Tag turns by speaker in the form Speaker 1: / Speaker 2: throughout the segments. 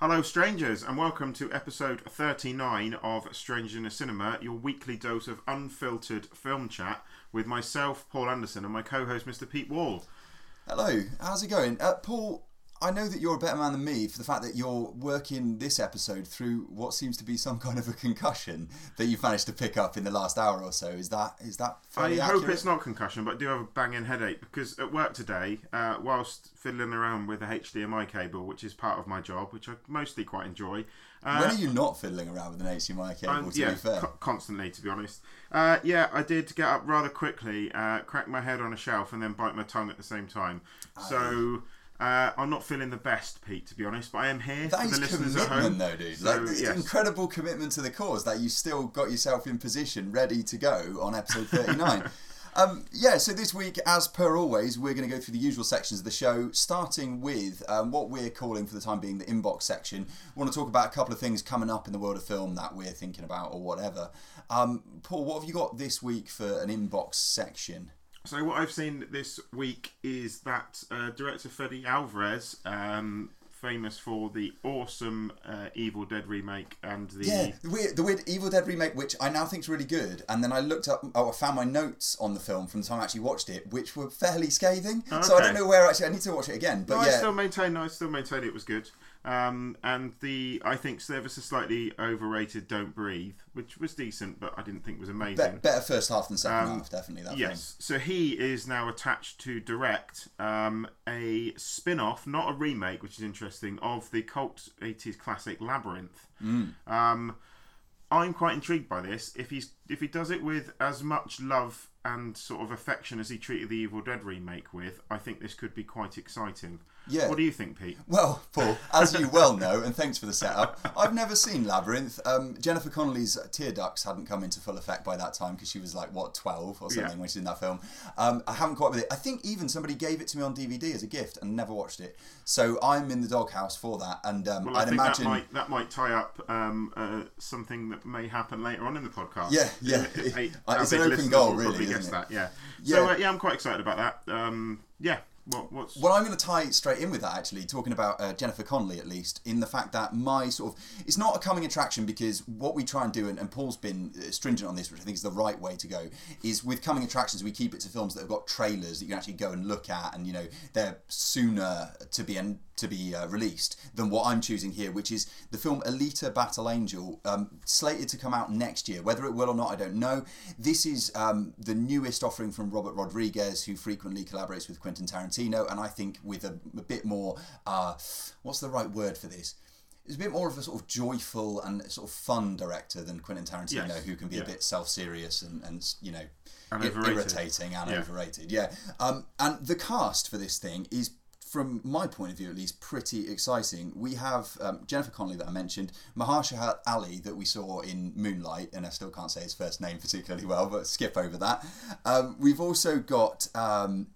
Speaker 1: Hello, strangers, and welcome to episode 39 of Stranger in a Cinema, your weekly dose of unfiltered film chat with myself, Paul Anderson, and my co host, Mr. Pete Wall.
Speaker 2: Hello, how's it going? Uh, Paul, I know that you're a better man than me for the fact that you're working this episode through what seems to be some kind of a concussion that you've managed to pick up in the last hour or so. Is that is that
Speaker 1: I
Speaker 2: fairly
Speaker 1: hope it's not concussion, but I do have a banging headache because at work today, uh, whilst fiddling around with a HDMI cable, which is part of my job, which I mostly quite enjoy. Uh,
Speaker 2: when are you not fiddling around with an HDMI cable?
Speaker 1: Um,
Speaker 2: to
Speaker 1: yeah,
Speaker 2: be fair,
Speaker 1: co- constantly, to be honest. Uh, yeah, I did get up rather quickly, uh, crack my head on a shelf, and then bite my tongue at the same time. So uh, I'm not feeling the best, Pete, to be honest. But I am here
Speaker 2: that
Speaker 1: for the listeners at home.
Speaker 2: though, dude.
Speaker 1: So,
Speaker 2: like,
Speaker 1: yes.
Speaker 2: incredible commitment to the cause that you still got yourself in position, ready to go on episode thirty-nine. Um, yeah, so this week, as per always, we're going to go through the usual sections of the show, starting with um, what we're calling for the time being the inbox section. We want to talk about a couple of things coming up in the world of film that we're thinking about or whatever. Um, Paul, what have you got this week for an inbox section?
Speaker 1: So what I've seen this week is that uh, director Freddy Alvarez, um, famous for the awesome uh, Evil Dead remake and the
Speaker 2: Yeah, the weird, the weird Evil Dead remake, which I now think is really good. And then I looked up, oh, I found my notes on the film from the time I actually watched it, which were fairly scathing. So I don't know where actually I need to watch it again. But
Speaker 1: No,
Speaker 2: yeah,
Speaker 1: I still maintain. I still maintain it was good. Um, and the I think Service so slightly overrated "Don't Breathe," which was decent, but I didn't think was amazing.
Speaker 2: be- better first half than second
Speaker 1: Um,
Speaker 2: half, definitely. That
Speaker 1: Yes, so he is now attached to direct um, a spin off, not a remake, which is interesting, of the cult 80s classic Labyrinth.
Speaker 2: Mm.
Speaker 1: Um, I'm quite intrigued by this. If he's if he does it with as much love and sort of affection as he treated the Evil Dead remake with, I think this could be quite exciting.
Speaker 2: Yeah.
Speaker 1: What do you think, Pete?
Speaker 2: Well, Paul, as you well know, and thanks for the setup, I've never seen Labyrinth. Um, Jennifer Connelly's tear ducts hadn't come into full effect by that time because she was like, what, 12 or something
Speaker 1: Yeah.
Speaker 2: when she's in that film. Um, I haven't caught up with it. I think even somebody gave it to me on DVD as a gift and never watched it. So I'm in the doghouse for that. And um,
Speaker 1: Well, I
Speaker 2: I'd
Speaker 1: think
Speaker 2: imagine.
Speaker 1: that might that might tie up um, uh, something that may happen later on in the podcast.
Speaker 2: Yeah, yeah.
Speaker 1: Hey,
Speaker 2: Uh,
Speaker 1: our
Speaker 2: it's an open
Speaker 1: listeners
Speaker 2: goal, really,
Speaker 1: probably
Speaker 2: isn't
Speaker 1: guess
Speaker 2: it?
Speaker 1: that. Yeah.
Speaker 2: Yeah.
Speaker 1: So uh, yeah, I'm quite excited about that. Um, yeah. What, what's
Speaker 2: Well, I'm going to tie straight in with that actually, talking about uh, Jennifer Connelly at least, in the fact that my sort of. It's not a coming attraction because what we try and do, and, and Paul's been uh, stringent on this, which I think is the right way to go, is with coming attractions, we keep it to films that have got trailers that you can actually go and look at, and you know, they're sooner to be en- to be uh, released than what I'm choosing here, which is the film Alita Battle Angel, um, slated to come out next year. Whether it will or not, I don't know. This is um, the newest offering from Robert Rodriguez, who frequently collaborates with Quentin Tarantino, and I think with a, a bit more, uh, what's the right word for this? It's a bit more of a sort of joyful and sort of fun director than Quentin Tarantino,
Speaker 1: Yes.
Speaker 2: who can be
Speaker 1: Yeah.
Speaker 2: a bit self-serious and, and you know,
Speaker 1: And
Speaker 2: i- irritating and
Speaker 1: Yeah.
Speaker 2: overrated. Yeah, um, and the cast for this thing is from my point of view at least, pretty exciting. We have um, Jennifer Connelly that I mentioned, Mahershala Ali that we saw in Moonlight, and I still can't say his first name particularly well, but skip over that. Um, we've also got um,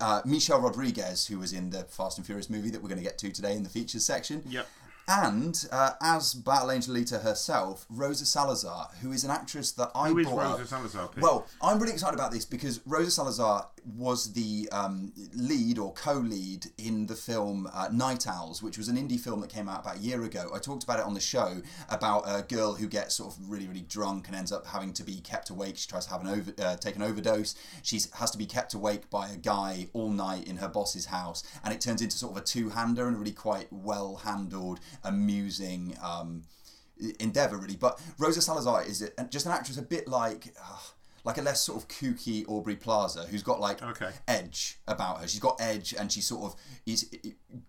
Speaker 2: uh, Michelle Rodriguez, who was in the Fast and Furious movie that we're going to get to today in the features section.
Speaker 1: Yep.
Speaker 2: And uh, as Battle Angel Alita herself, Rosa Salazar, who is an actress that I
Speaker 1: Who is
Speaker 2: brought
Speaker 1: Rosa
Speaker 2: up-
Speaker 1: Salazar? Pete?
Speaker 2: well, I'm really excited about this because Rosa Salazar was the um, lead or co-lead in the film uh, Night Owls, which was an indie film that came out about a year ago. I talked about it on the show about a girl who gets sort of really, really drunk and ends up having to be kept awake. She tries to have an over, uh, take an overdose. She has to be kept awake by a guy all night in her boss's house, and it turns into sort of a two-hander and a really quite well-handled, amusing. Um, endeavor really but rosa salazar is just an actress a bit like uh, like a less sort of kooky aubrey plaza who's got like
Speaker 1: Okay.
Speaker 2: edge about her she's got edge and she sort of is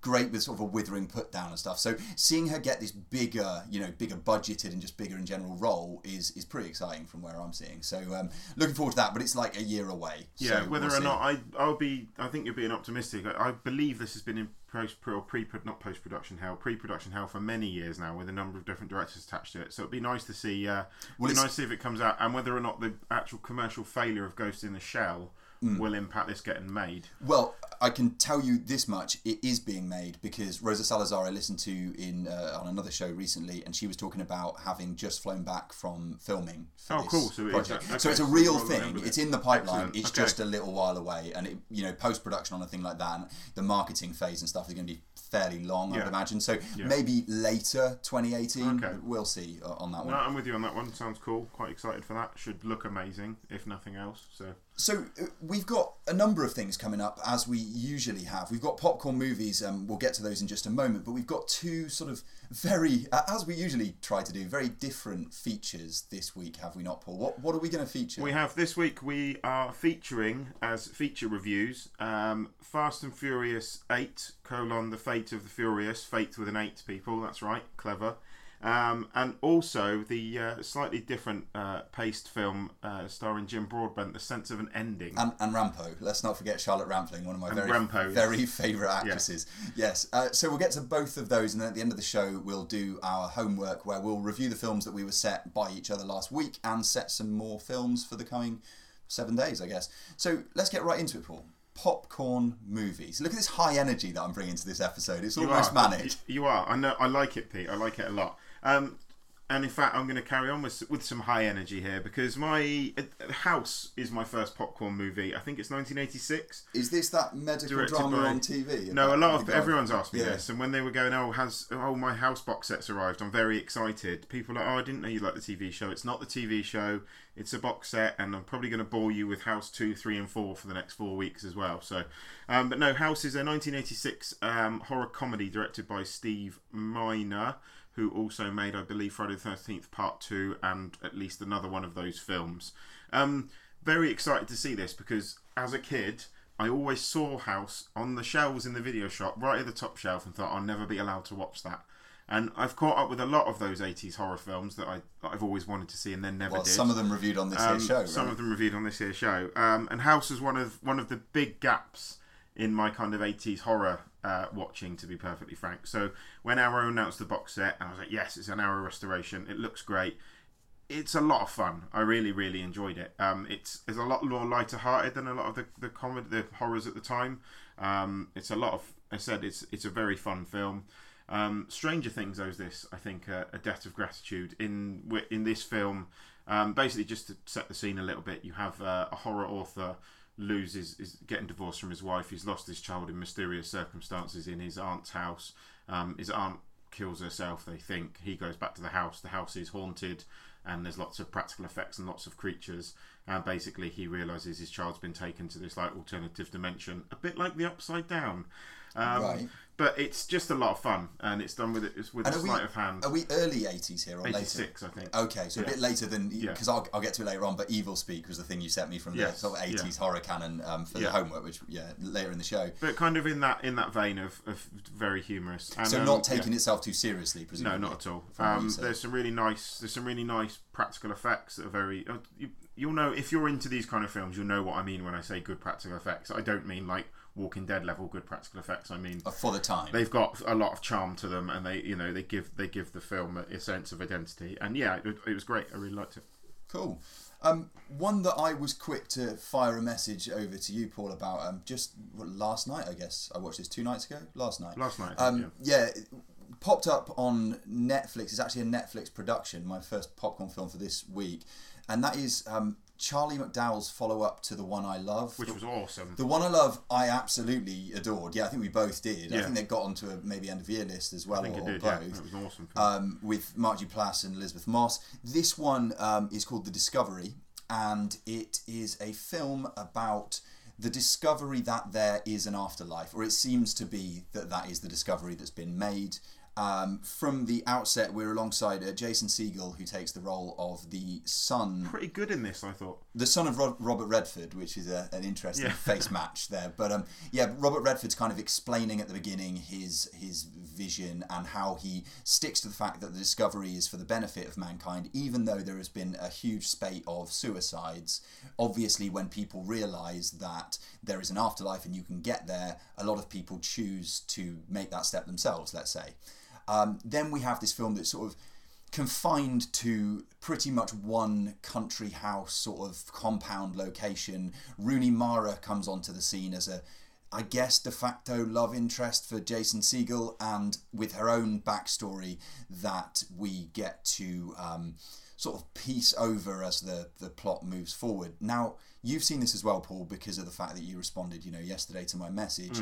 Speaker 2: great with sort of a withering put down and stuff so seeing her get this bigger you know bigger budgeted and just bigger in general role is is pretty exciting from where i'm seeing so um looking forward to that but it's like a year away
Speaker 1: Yeah,
Speaker 2: so
Speaker 1: whether
Speaker 2: we'll
Speaker 1: or
Speaker 2: see.
Speaker 1: not I, I'll be, I think you're being optimistic. I, I believe this has been in post or pre, not post production hell, pre production hell for many years now, with a number of different directors attached to it. So it'd be nice to see. Uh,
Speaker 2: Well, it's-
Speaker 1: nice to see if it comes out, and whether or not the actual commercial failure of Ghost in the Shell
Speaker 2: Mm.
Speaker 1: will impact this getting made.
Speaker 2: Well, I can tell you this much: it is being made because Rosa Salazar I listened to in uh, on another show recently, and she was talking about having just flown back from filming.
Speaker 1: Oh, cool. So it is
Speaker 2: project.
Speaker 1: that-
Speaker 2: so it's a real
Speaker 1: I'll
Speaker 2: thing. It's in the pipeline.
Speaker 1: Excellent.
Speaker 2: It's
Speaker 1: Okay.
Speaker 2: just a little while away, and it, you know, post production on a thing like that, and the marketing phase and stuff is going to be fairly long, I would imagine. So
Speaker 1: Yeah.
Speaker 2: maybe later 2018.
Speaker 1: Okay.
Speaker 2: We'll see uh, on that one.
Speaker 1: No, I'm with you on that one. Sounds cool. Quite excited for that. Should look amazing, if nothing else. So
Speaker 2: So uh, we've got a number of things coming up as we usually have. We've got popcorn movies, and we'll get to those in just a moment. But we've got two sort of very, uh, as we usually try to do, very different features this week. Have we not, Paul? What What are we going to feature?
Speaker 1: we have this week. We are featuring as feature reviews um, Fast and Furious Eight colon The Fate of the Furious. Fate with an eight. People. That's right. Clever. Um, and also the uh, slightly different uh, paced film uh, starring Jim Broadbent, The Sense of an Ending.
Speaker 2: and, and Rampo. Let's not forget Charlotte Rampling, one of my very
Speaker 1: Rampo, yes.
Speaker 2: very favourite actresses. Yes. Uh, so we'll get to both of those, and then at the end of the show, we'll do our homework where we'll review the films that we were set by each other last week and set some more films for the coming seven days, I guess. So let's get right into it, Paul. Popcorn movies. Look at this high energy that I'm bringing to this episode. It's almost
Speaker 1: are.
Speaker 2: manic.
Speaker 1: You are. I know. I like it, Pete. I like it a lot. Um, and in fact, I'm going to carry on with with some high energy here because my uh, House is my first popcorn movie. I think it's 1986.
Speaker 2: Is this that medical drama
Speaker 1: by-
Speaker 2: on TV?
Speaker 1: No, a lot of everyone's asked me
Speaker 2: Yeah.
Speaker 1: this, and when they were going, "Oh, has oh my House box set's arrived?" I'm very excited. People are, "Oh, I didn't know you liked the TV show." It's not the TV show; it's a box set, and I'm probably going to bore you with House two, three, and four for the next four weeks as well. So, um, but no, House is a 1986 um, horror comedy directed by Steve Miner, who also made, I believe, Friday the 13th Part Two, and at least another one of those films. Um, very excited to see this because as a kid. I always saw House on the shelves in the video shop, right at the top shelf, and thought I'll never be allowed to watch that. And I've caught up with a lot of those 80s horror films that, I, that I've always wanted to see and then never
Speaker 2: Well,
Speaker 1: did.
Speaker 2: some of them reviewed on this
Speaker 1: Um,
Speaker 2: here show.
Speaker 1: Some of them reviewed on this here show. Um, and House is one of one of the big gaps in my kind of 80s horror uh, watching, to be perfectly frank. So when Arrow announced the box set, I was like, yes, it's an Arrow restoration. It looks great. It's a lot of fun. I really, really enjoyed it. Um, it's it's a lot more lighter hearted than a lot of the the comedy, the horrors at the time. Um, it's a lot of. I said it's it's a very fun film. Um, Stranger Things owes this, I think, a debt of gratitude. In in this film, um, basically just to set the scene a little bit, you have uh, a horror author loses is getting divorced from his wife. He's lost his child in mysterious circumstances in his aunt's house. Um, his aunt kills herself. They think he goes back to the house. The house is haunted, and there's lots of practical effects and lots of creatures. And basically, he realizes his child's been taken to this like alternative dimension, a bit like the Upside Down. Um,
Speaker 2: Right.
Speaker 1: But it's just a lot of fun, and it's done with it it's with
Speaker 2: And
Speaker 1: a
Speaker 2: are we-
Speaker 1: sleight of hand.
Speaker 2: Are we early 80s here or later?
Speaker 1: 86, I think.
Speaker 2: Okay, so a bit later than
Speaker 1: Yeah.
Speaker 2: because I'll, I'll get to it later on. But Evil Speak was the thing you sent me from the
Speaker 1: Yes,
Speaker 2: sort of eighties horror canon um, for
Speaker 1: Yeah.
Speaker 2: the homework, which yeah later in the show.
Speaker 1: But kind of in that in that vein of, of very humorous. And,
Speaker 2: So
Speaker 1: um,
Speaker 2: not
Speaker 1: yeah.
Speaker 2: taking itself too seriously,
Speaker 1: No,
Speaker 2: presumably.
Speaker 1: not at all.
Speaker 2: from what you
Speaker 1: Um, there's some really nice. There's some really nice practical effects that are very. Uh, you, you'll know if you're into these kind of films. You'll know what I mean when I say good practical effects. I don't mean like Walking Dead level good practical effects. I mean
Speaker 2: Uh, for the time.
Speaker 1: they've got a lot of charm to them, and they you know they give they give the film a, sense of identity. And yeah, it, it was great. I really liked it.
Speaker 2: Cool. Um, one that I was quick to fire a message over to you, Paul, about um, just well, last night, I guess. I watched this two nights ago. Last night.
Speaker 1: Last night,
Speaker 2: Um, yeah. it popped up on Netflix. It's actually a Netflix production. My first popcorn film for this week, and that is um, Charlie McDowell's follow up to the one I love.
Speaker 1: which was awesome.
Speaker 2: The one I love, I absolutely adored. Yeah, I think we both did. I think they got onto a maybe end of year list as well,
Speaker 1: I think
Speaker 2: or,
Speaker 1: it did.
Speaker 2: or
Speaker 1: Yeah,
Speaker 2: both
Speaker 1: it was awesome
Speaker 2: um, with Mark Duplass and Elisabeth Moss. This one um, is called The Discovery, and it is a film about the discovery that there is an afterlife, or it seems to be that that is the discovery that's been made. Um, from the outset, we're alongside uh, Jason Segel, who takes the role of the son
Speaker 1: Pretty good in this, I thought.
Speaker 2: the son of Rod- Robert Redford, which is a, an interesting
Speaker 1: Yeah.
Speaker 2: face match there. But um, yeah, Robert Redford's kind of explaining at the beginning his his vision and how he sticks to the fact that the discovery is for the benefit of mankind, even though there has been a huge spate of suicides. Obviously, when people realise that there is an afterlife and you can get there, a lot of people choose to make that step themselves. Let's say. Um, then we have this film that's sort of confined to pretty much one country house sort of compound location. Rooney Mara comes onto the scene as a I guess, de facto love interest for Jason Segel, and with her own backstory that we get to um, sort of piece over as the, the plot moves forward. Now, you've seen this as well, Paul, because of the fact that you responded, you know, yesterday to my message.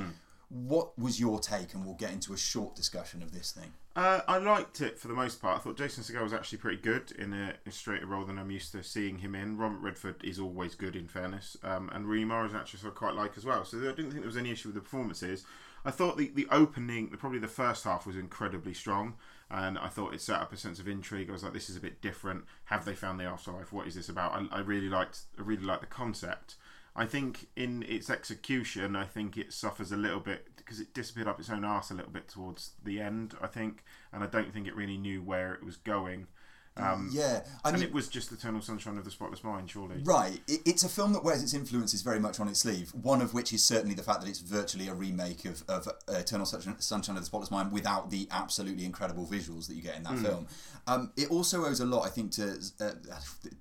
Speaker 2: What was your take? And we'll get into a short discussion of this thing.
Speaker 1: Uh, I liked it for the most part. I thought Jason Segel was actually pretty good in a, a straighter role than I'm used to seeing him in. Robert Redford is always good, in fairness, um, and Rooney Mara is an actress I quite like as well. So I didn't think there was any issue with the performances. I thought the, the opening, probably the first half, was incredibly strong, and I thought it set up a sense of intrigue. I was like, this is a bit different. Have they found the afterlife? What is this about? I, I really liked I really liked the concept. I think in its execution, I think it suffers a little bit because it disappeared up its own arse a little bit towards the end. I think, and I don't think it really knew where it was going. Um,
Speaker 2: yeah, I
Speaker 1: and
Speaker 2: mean,
Speaker 1: it was just Eternal Sunshine of the Spotless Mind, surely.
Speaker 2: Right. It, it's a film that wears its influences very much on its sleeve. One of which is certainly the fact that it's virtually a remake of, of Eternal Sunshine of the Spotless Mind without the absolutely incredible visuals that you get in that film. Um, it also owes a lot, I think, to uh,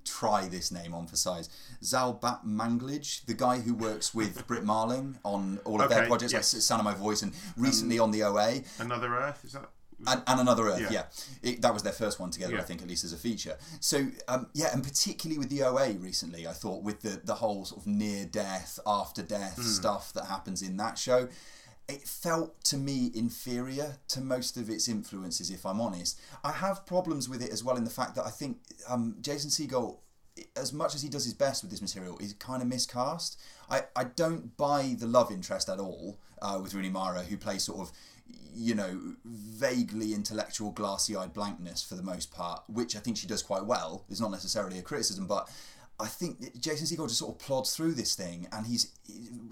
Speaker 2: try this name on for size. Zal Batmanglij, the guy who works with Brit Marling on all of their projects,
Speaker 1: yes.
Speaker 2: like Sound of My Voice, and recently on the OA.
Speaker 1: Another Earth, is that?
Speaker 2: And, and another Earth,
Speaker 1: Yeah.
Speaker 2: yeah, It, that was their first one together, I think, at least as a feature. So, um, yeah, and particularly with the OA recently, I thought with the the whole sort of near death, after death
Speaker 1: Hmm.
Speaker 2: stuff that happens in that show, it felt to me inferior to most of its influences. If I'm honest, I have problems with it as well in the fact that I think um, Jason Segel. As much as he does his best with this material, is kind of miscast. I, I don't buy the love interest at all uh, with Rooney Mara, who plays sort of you know, vaguely intellectual, glassy eyed blankness for the most part, which I think she does quite well. It's not necessarily a criticism, but I think Jason Segel just sort of plods through this thing and he's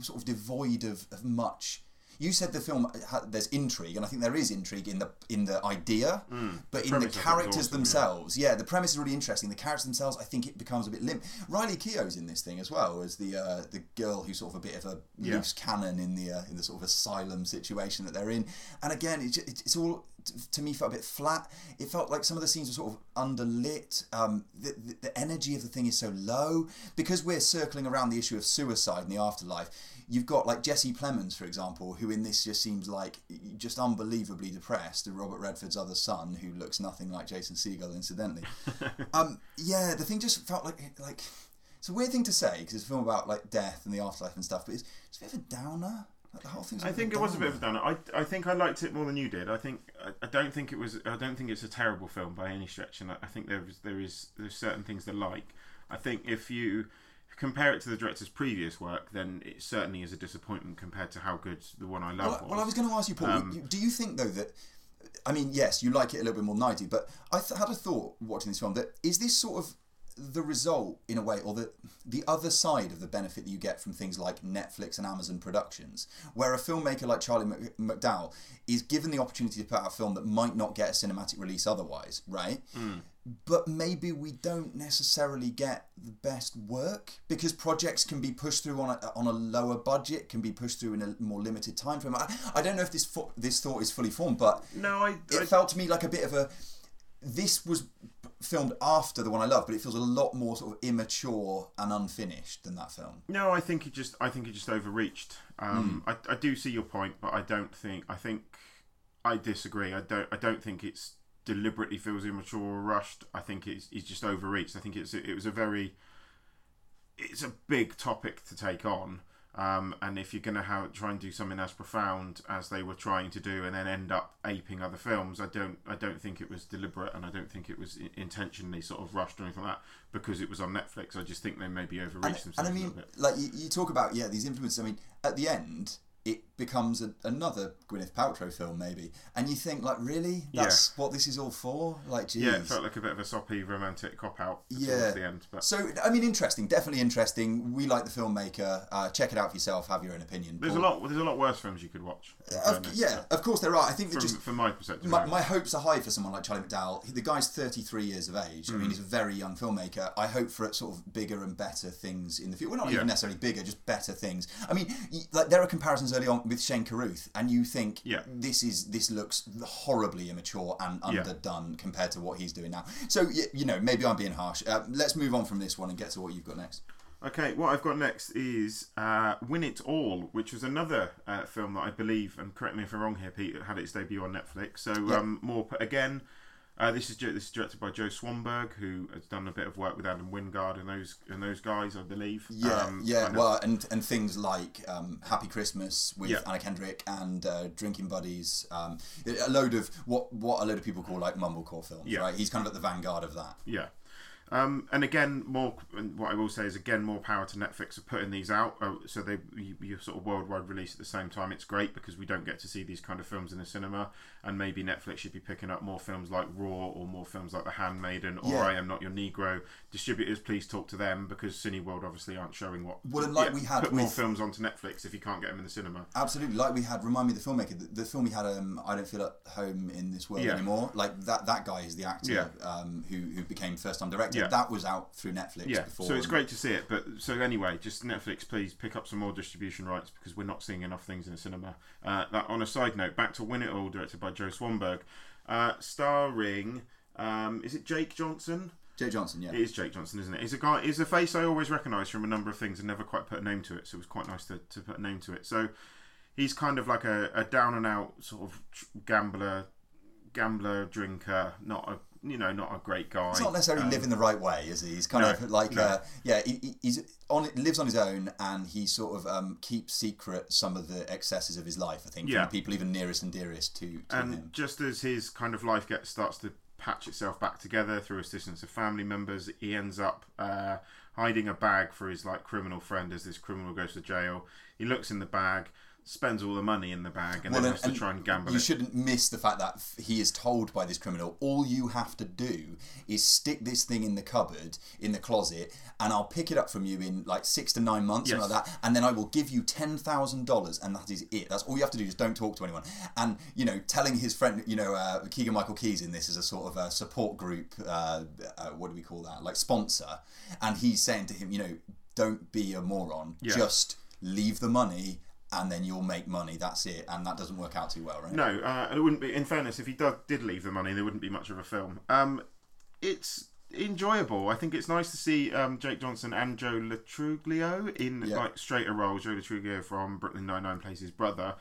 Speaker 2: sort of devoid of, of much. You said the film ha- there's intrigue, and I think there is intrigue in the in the idea, but in the
Speaker 1: premise I think is
Speaker 2: characters
Speaker 1: awesome,
Speaker 2: themselves. Yeah. the premise is really interesting. The characters themselves, I think it becomes a bit limp. Riley Keough's in this thing as well as the uh, the girl who's sort of a bit of a
Speaker 1: Yeah.
Speaker 2: loose cannon in the uh, in the sort of asylum situation that they're in. And again, it, ju- it's all to me felt a bit flat. It felt like some of the scenes were sort of underlit. Um, the, the, the energy of the thing is so low because we're circling around the issue of suicide in the afterlife. You've got like Jesse Plemons, for example, who in this just seems like just unbelievably depressed. and Robert Redford's other son, who looks nothing like Jason Segel, incidentally. um, yeah, the thing just felt like like it's a weird thing to say because it's a film about like death and the afterlife and stuff, but it's, it's a bit of a downer. Like, the whole thing's. a
Speaker 1: I think it was a bit of a
Speaker 2: downer.
Speaker 1: downer. I, I think I liked it more than you did. I think I, I don't think it was. I don't think it's a terrible film by any stretch. And I, I think there is there is there's certain things to like. I think if you compare it to the director's previous work, then it certainly is a disappointment compared to how good the one I love
Speaker 2: Well,
Speaker 1: was.
Speaker 2: well, I was going to ask you, Paul.
Speaker 1: Um,
Speaker 2: do you think though that? I mean, yes, you like it a little bit more than I do, but I th- had a thought watching this film that is this sort of the result in a way, or the the other side of the benefit that you get from things like Netflix and Amazon productions, where a filmmaker like Charlie Mc- McDowell is given the opportunity to put out a film that might not get a cinematic release otherwise, right? But maybe we don't necessarily get the best work because projects can be pushed through on a, on a lower budget, can be pushed through in a more limited time frame. I, I don't know if this fo- this thought is fully formed, but
Speaker 1: no, I,
Speaker 2: it
Speaker 1: I
Speaker 2: felt to me like a bit of a. This was filmed after the one I love, but it feels a lot more sort of immature and unfinished than that film.
Speaker 1: No, I think it just I think it just overreached. Um, I, I do see your point, but I don't think I think I disagree. I don't I don't think it's deliberately feels immature or rushed. I think it's, it's just overreached. I think it's it was a very it's a big topic to take on. Um, and if you're going to have, try and do something as profound as they were trying to do, and then end up aping other films, I don't, I don't think it was deliberate, and I don't think it was i- intentionally sort of rushed or anything like that because it was on Netflix. I just think they maybe overreached
Speaker 2: and,
Speaker 1: themselves
Speaker 2: and I mean, like you, you talk about yeah these influences. I mean, at the end, it becomes a, another Gwyneth Paltrow film, maybe, and you think like, really, that's what this is all for? Like, geez.
Speaker 1: Yeah, it felt like a bit of a soppy romantic cop out
Speaker 2: Yeah.
Speaker 1: towards the end. But
Speaker 2: So, I mean, interesting, definitely interesting. We like the filmmaker. Uh, check it out for yourself. Have your own opinion.
Speaker 1: there's a lot. There's a lot worse films you could watch. in
Speaker 2: Of, yeah, of course there are. I think that
Speaker 1: From,
Speaker 2: just
Speaker 1: from my perspective.
Speaker 2: my, my hopes are high for someone like Charlie McDowell. He- The guy's 33 years of age. I
Speaker 1: Mm.
Speaker 2: mean, he's a very young filmmaker. I hope for sort of bigger and better things in the future. Well, not
Speaker 1: Yeah.
Speaker 2: even necessarily bigger, just better things. I mean, y- like there are comparisons early on with Shane Carruth, and you think
Speaker 1: Yeah.
Speaker 2: this is this looks horribly immature and
Speaker 1: Yeah.
Speaker 2: underdone compared to what he's doing now. So you know, maybe I'm being harsh. Uh, let's move on from this one and get to what you've got next.
Speaker 1: Okay, what I've got next is uh, Win It All, which was another uh, film that I believe, and correct me if I'm wrong here, Pete, had its debut on Netflix. So
Speaker 2: Yeah.
Speaker 1: um, more again. Uh, this is this is directed by Joe Swanberg, who has done a bit of work with Adam Wingard and those and those guys, I believe.
Speaker 2: Yeah,
Speaker 1: Um,
Speaker 2: yeah. Well, and and things like um, Happy Christmas with
Speaker 1: Yeah.
Speaker 2: Anna Kendrick and uh, Drinking Buddies, um, a load of what what a load of people call like mumblecore films.
Speaker 1: Yeah.
Speaker 2: Right, he's kind of at the vanguard of that.
Speaker 1: Yeah. Um, and again, more. What I will say is, again, more power to Netflix for putting these out. Uh, so they you, you sort of worldwide release at the same time. It's great because we don't get to see these kind of films in the cinema. And maybe Netflix should be picking up more films like Raw or more films like The Handmaiden or
Speaker 2: Yeah.
Speaker 1: I Am Not Your Negro. Distributors, please talk to them because Cineworld obviously aren't showing what.
Speaker 2: Well, like we had
Speaker 1: put more
Speaker 2: with-
Speaker 1: films onto Netflix if you can't get them in the cinema.
Speaker 2: Absolutely, like we had. Remind me of the filmmaker. The, the film we had. Um, I don't feel at home in this world
Speaker 1: Yeah.
Speaker 2: anymore. Like that. That guy is the actor
Speaker 1: Yeah.
Speaker 2: um, who who became first time director.
Speaker 1: Yeah.
Speaker 2: That was out through Netflix.
Speaker 1: Yeah,
Speaker 2: before.
Speaker 1: so it's great to see it. But so anyway, just Netflix, please pick up some more distribution rights because we're not seeing enough things in the cinema. Uh, that on a side note, back to Win It All, directed by Joe Swanberg, uh, starring um, is it Jake Johnson?
Speaker 2: Jake Johnson. Yeah.
Speaker 1: It is Jake Johnson, isn't it? He's a guy. He's a face I always recognise from a number of things and never quite put a name to it. So it was quite nice to, to put a name to it. So he's kind of like a, a down and out sort of gambler, gambler drinker. Not a you know not a great guy.
Speaker 2: He's not necessarily
Speaker 1: Um,
Speaker 2: living the right way, is he? He's kind
Speaker 1: no,
Speaker 2: of like,
Speaker 1: no.
Speaker 2: uh, yeah, he, he- he's on lives on his own, and he sort of um, keeps secret some of the excesses of his life. I think
Speaker 1: Yeah.
Speaker 2: from the people even nearest and dearest to, to
Speaker 1: and
Speaker 2: him.
Speaker 1: just as his kind of life gets starts to patch itself back together through assistance of family members, he ends up uh, hiding a bag for his like criminal friend as this criminal goes to jail. He looks in the bag, spends all the money in the bag, and
Speaker 2: Well,
Speaker 1: then has to try and gamble
Speaker 2: You
Speaker 1: it.
Speaker 2: shouldn't miss the fact that he is told by this criminal, all you have to do is stick this thing in the cupboard, in the closet, and I'll pick it up from you in like six to nine months, something like that, and then I will give you ten thousand dollars, and that is it. That's all you have to do. Just don't talk to anyone. And you know, telling his friend, you know, uh, Keegan-Michael Key's in this as a sort of a support group. Uh, uh, what do we call that? Like sponsor, and he's saying to him, you know, don't be a moron.
Speaker 1: Yeah.
Speaker 2: Just leave the money. And then you'll make money. That's it, and that doesn't work out too well, right?
Speaker 1: No, uh, it wouldn't be. In fairness, if he did, did leave the money, there wouldn't be much of a film. Um, it's enjoyable. I think it's nice to see um, Jake Johnson and Joe Lo Truglio in
Speaker 2: Yeah.
Speaker 1: like straighter roles. Joe Lo Truglio from Brooklyn Nine Nine plays his brother.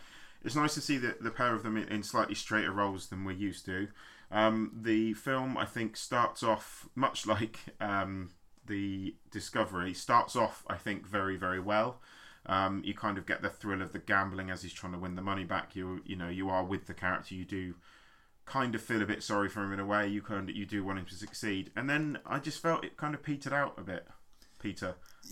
Speaker 1: It's nice to see the, the pair of them in, in slightly straighter roles than we're used to. Um, the film, I think, starts off much like um, the Discovery. Starts off, I think, very very well. Um, you kind of get the thrill of the gambling as he's trying to win the money back. You you know you are with the character. You do kind of feel a bit sorry for him in a way. You kind of, you do want him to succeed, and then I just felt it kind of petered out a bit. Peter,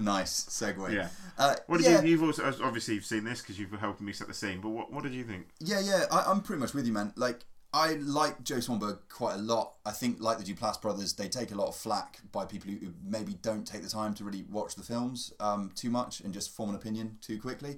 Speaker 2: nice segue.
Speaker 1: yeah.
Speaker 2: Uh,
Speaker 1: What did
Speaker 2: yeah,
Speaker 1: you? You've also obviously you've seen this because you've helped me set the scene. But what what did you think?
Speaker 2: yeah, yeah. I, I'm pretty much with you, man. Like, I like Joe Swanberg quite a lot. I think, like the Duplass brothers, they take a lot of flack by people who, maybe don't take the time to really watch the films um, too much and just form an opinion too quickly.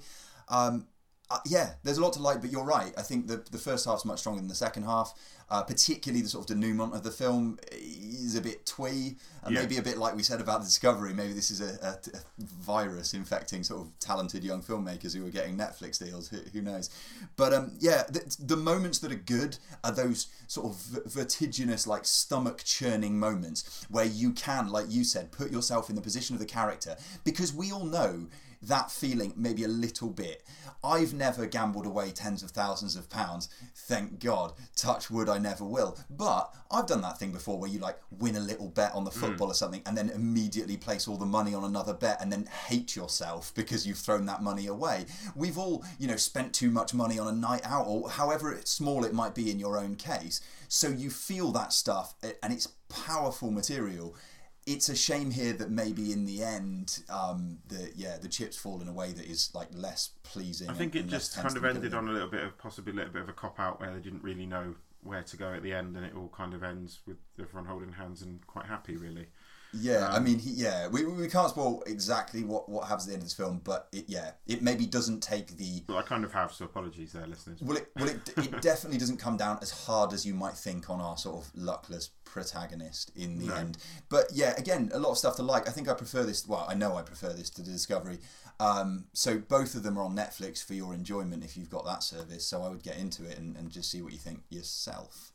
Speaker 2: Um, uh, yeah, there's a lot to like, but you're right. I think the the first half's much stronger than the second half. Uh, particularly the sort of denouement of the film is a bit twee, and
Speaker 1: Yeah.
Speaker 2: maybe a bit like we said about the Discovery. Maybe this is a, a, a virus infecting sort of talented young filmmakers who are getting Netflix deals. Who, who knows? But um, yeah, the, the moments that are good are those sort of vertiginous, like stomach churning moments where you can, like you said, put yourself in the position of the character because we all know that feeling maybe a little bit. I've never gambled away tens of thousands of pounds, thank God. Touch wood, I never will. But I've done that thing before where you like win a little bet on the hmm. football or something and then immediately place all the money on another bet and then hate yourself because you've thrown that money away. We've all, you know, spent too much money on a night out or however small it might be in your own case. So you feel that stuff and it's powerful material it's a shame here that maybe in the end, um, the yeah, the chips fall in a way that is like less pleasing.
Speaker 1: I think
Speaker 2: and-
Speaker 1: it
Speaker 2: and
Speaker 1: just kind of ended on a little bit of possibly a little bit of a cop out where they didn't really know where to go at the end, and it all kind of ends with everyone holding hands and quite happy, really.
Speaker 2: Yeah, I
Speaker 1: Um,
Speaker 2: mean, he, yeah, we, we can't spoil exactly what what happens at the end of this film, but it, yeah, it maybe doesn't take the
Speaker 1: But I kind of have, so apologies there, listeners.
Speaker 2: well, it well, it, it definitely doesn't come down as hard as you might think on our sort of luckless protagonist in the
Speaker 1: No.
Speaker 2: end. But yeah, again, a lot of stuff to like. I think I prefer this. Well, I know I prefer this to the Discovery. Um, so both of them are on Netflix for your enjoyment if you've got that service. So I would get into it and, and just see what you think yourself.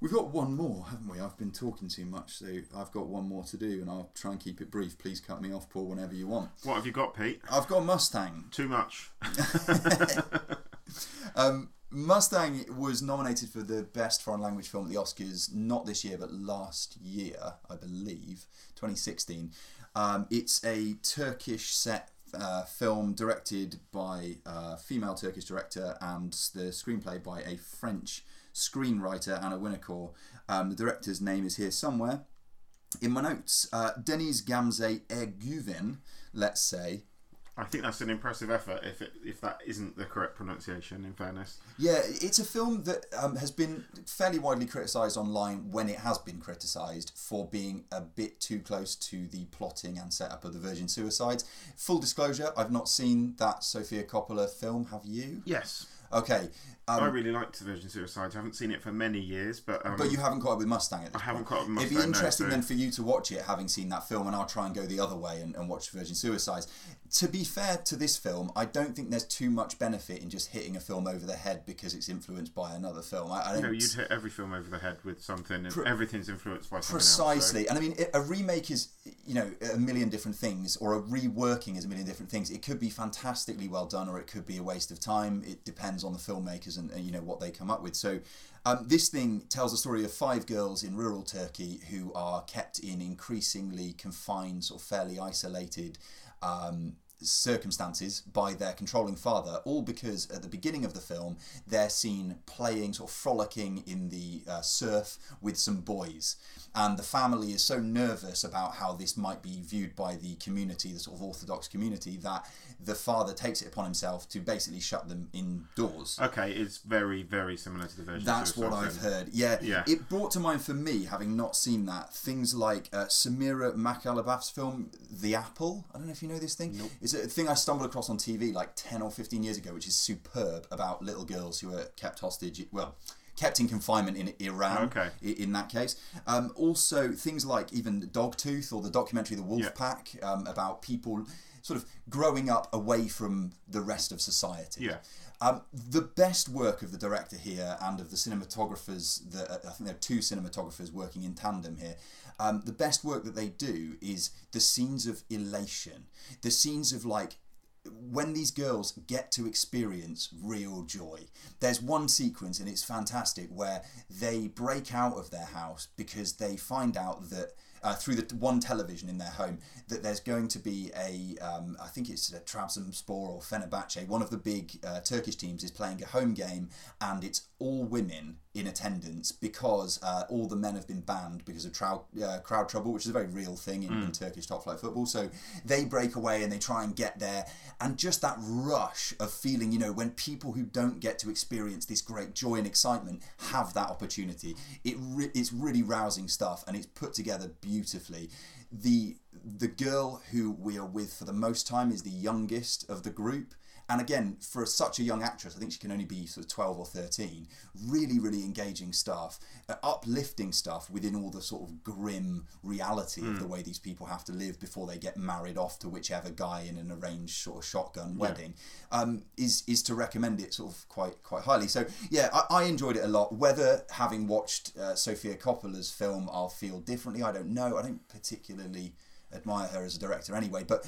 Speaker 2: We've got one more, haven't we? I've been talking too much, so I've got one more to do, and I'll try and keep it brief. Please cut me off, Paul, whenever you want.
Speaker 1: What have you got, Pete?
Speaker 2: I've got Mustang.
Speaker 1: Too much.
Speaker 2: Um, Mustang was nominated for the best foreign language film at the Oscars, not this year, but last year, I believe, 2016. Um, it's a Turkish set uh, film directed by a female Turkish director and the screenplay by a French screenwriter, Anna Winocour. Um, the director's name is here somewhere in my notes. Uh, Deniz Gamze Ergüven, let's say,
Speaker 1: I think that's an impressive effort. If it, if that isn't the correct pronunciation, in fairness.
Speaker 2: Yeah, it's a film that um, has been fairly widely criticised online when it has been criticised for being a bit too close to the plotting and setup of the Virgin Suicides. Full disclosure, I've not seen that Sofia Coppola film. Have you?
Speaker 1: Yes.
Speaker 2: Okay. Um,
Speaker 1: I really liked Virgin Suicides. I haven't seen it for many years, but um,
Speaker 2: but you haven't caught up with Mustang at this
Speaker 1: I haven't
Speaker 2: point.
Speaker 1: caught up with
Speaker 2: It'd be
Speaker 1: Mustang, no,
Speaker 2: interesting
Speaker 1: so-
Speaker 2: then for you to watch it, having seen that film, and I'll try and go the other way and, and watch Virgin Suicides. To be fair to this film, I don't think there's too much benefit in just hitting a film over the head because it's influenced by another film. I, I don't
Speaker 1: know, you'd hit every film over the head with something, and
Speaker 2: Pre-
Speaker 1: everything's influenced by something
Speaker 2: Precisely, and I mean, a remake is, you know, a million different things, or a reworking is a million different things. It could be fantastically well done, or it could be a waste of time. It depends on the filmmakers and, and you know what they come up with. So, um, this thing tells the story of five girls in rural Turkey who are kept in increasingly confined, sort of fairly isolated. Um, circumstances by their controlling father all because at the beginning of the film they're seen playing sort of frolicking in the uh, surf with some boys. And the family is so nervous about how this might be viewed by the community the sort of orthodox community that the father takes it upon himself to basically shut them indoors
Speaker 1: Okay, it's very, very similar to the version.
Speaker 2: that's what I've heard. Yeah,
Speaker 1: Yeah.
Speaker 2: It brought to mind for me, having not seen that, things like uh, Samira Makhmalbaf's film The Apple. I don't know if you know this thing. It's a thing I stumbled across on TV like 10 or 15 years ago, which is superb about little girls who are kept hostage. Well, kept in confinement in Iran.
Speaker 1: Okay.
Speaker 2: In that case, um, also things like even Dogtooth or the documentary The Wolf
Speaker 1: Yeah.
Speaker 2: Pack um, about people sort of growing up away from the rest of society.
Speaker 1: Yeah.
Speaker 2: Um, the best work of the director here and of the cinematographers, that I think there are two cinematographers working in tandem here. Um, the best work that they do is the scenes of elation, the scenes of like when these girls get to experience real joy. There's one sequence and it's fantastic where they break out of their house because they find out that. Uh, through the one television in their home, that there's going to be a, um, I think it's a Trabzonspor or Fenerbahce, one of the big uh, Turkish teams is playing a home game, and it's all women in attendance because uh, all the men have been banned because of trou- uh, crowd trouble, which is a very real thing in, in Turkish top flight football. So they break away and they try and get there, and just that rush of feeling, you know, when people who don't get to experience this great joy and excitement have that opportunity, it re- it's really rousing stuff, and it's put together beautifully. The the girl who we are with for the most time is the youngest of the group. And again, for such a young actress, I think she can only be sort of 12 or 13. Really, really engaging stuff, uh, uplifting stuff within all the sort of grim reality of the way these people have to live before they get married off to whichever guy in an arranged sort of shotgun wedding. Um, is is to recommend it sort of quite quite highly. So yeah, I, I enjoyed it a lot. Whether having watched uh, Sofia Coppola's film, I'll feel differently. I don't know. I don't particularly admire her as a director anyway, but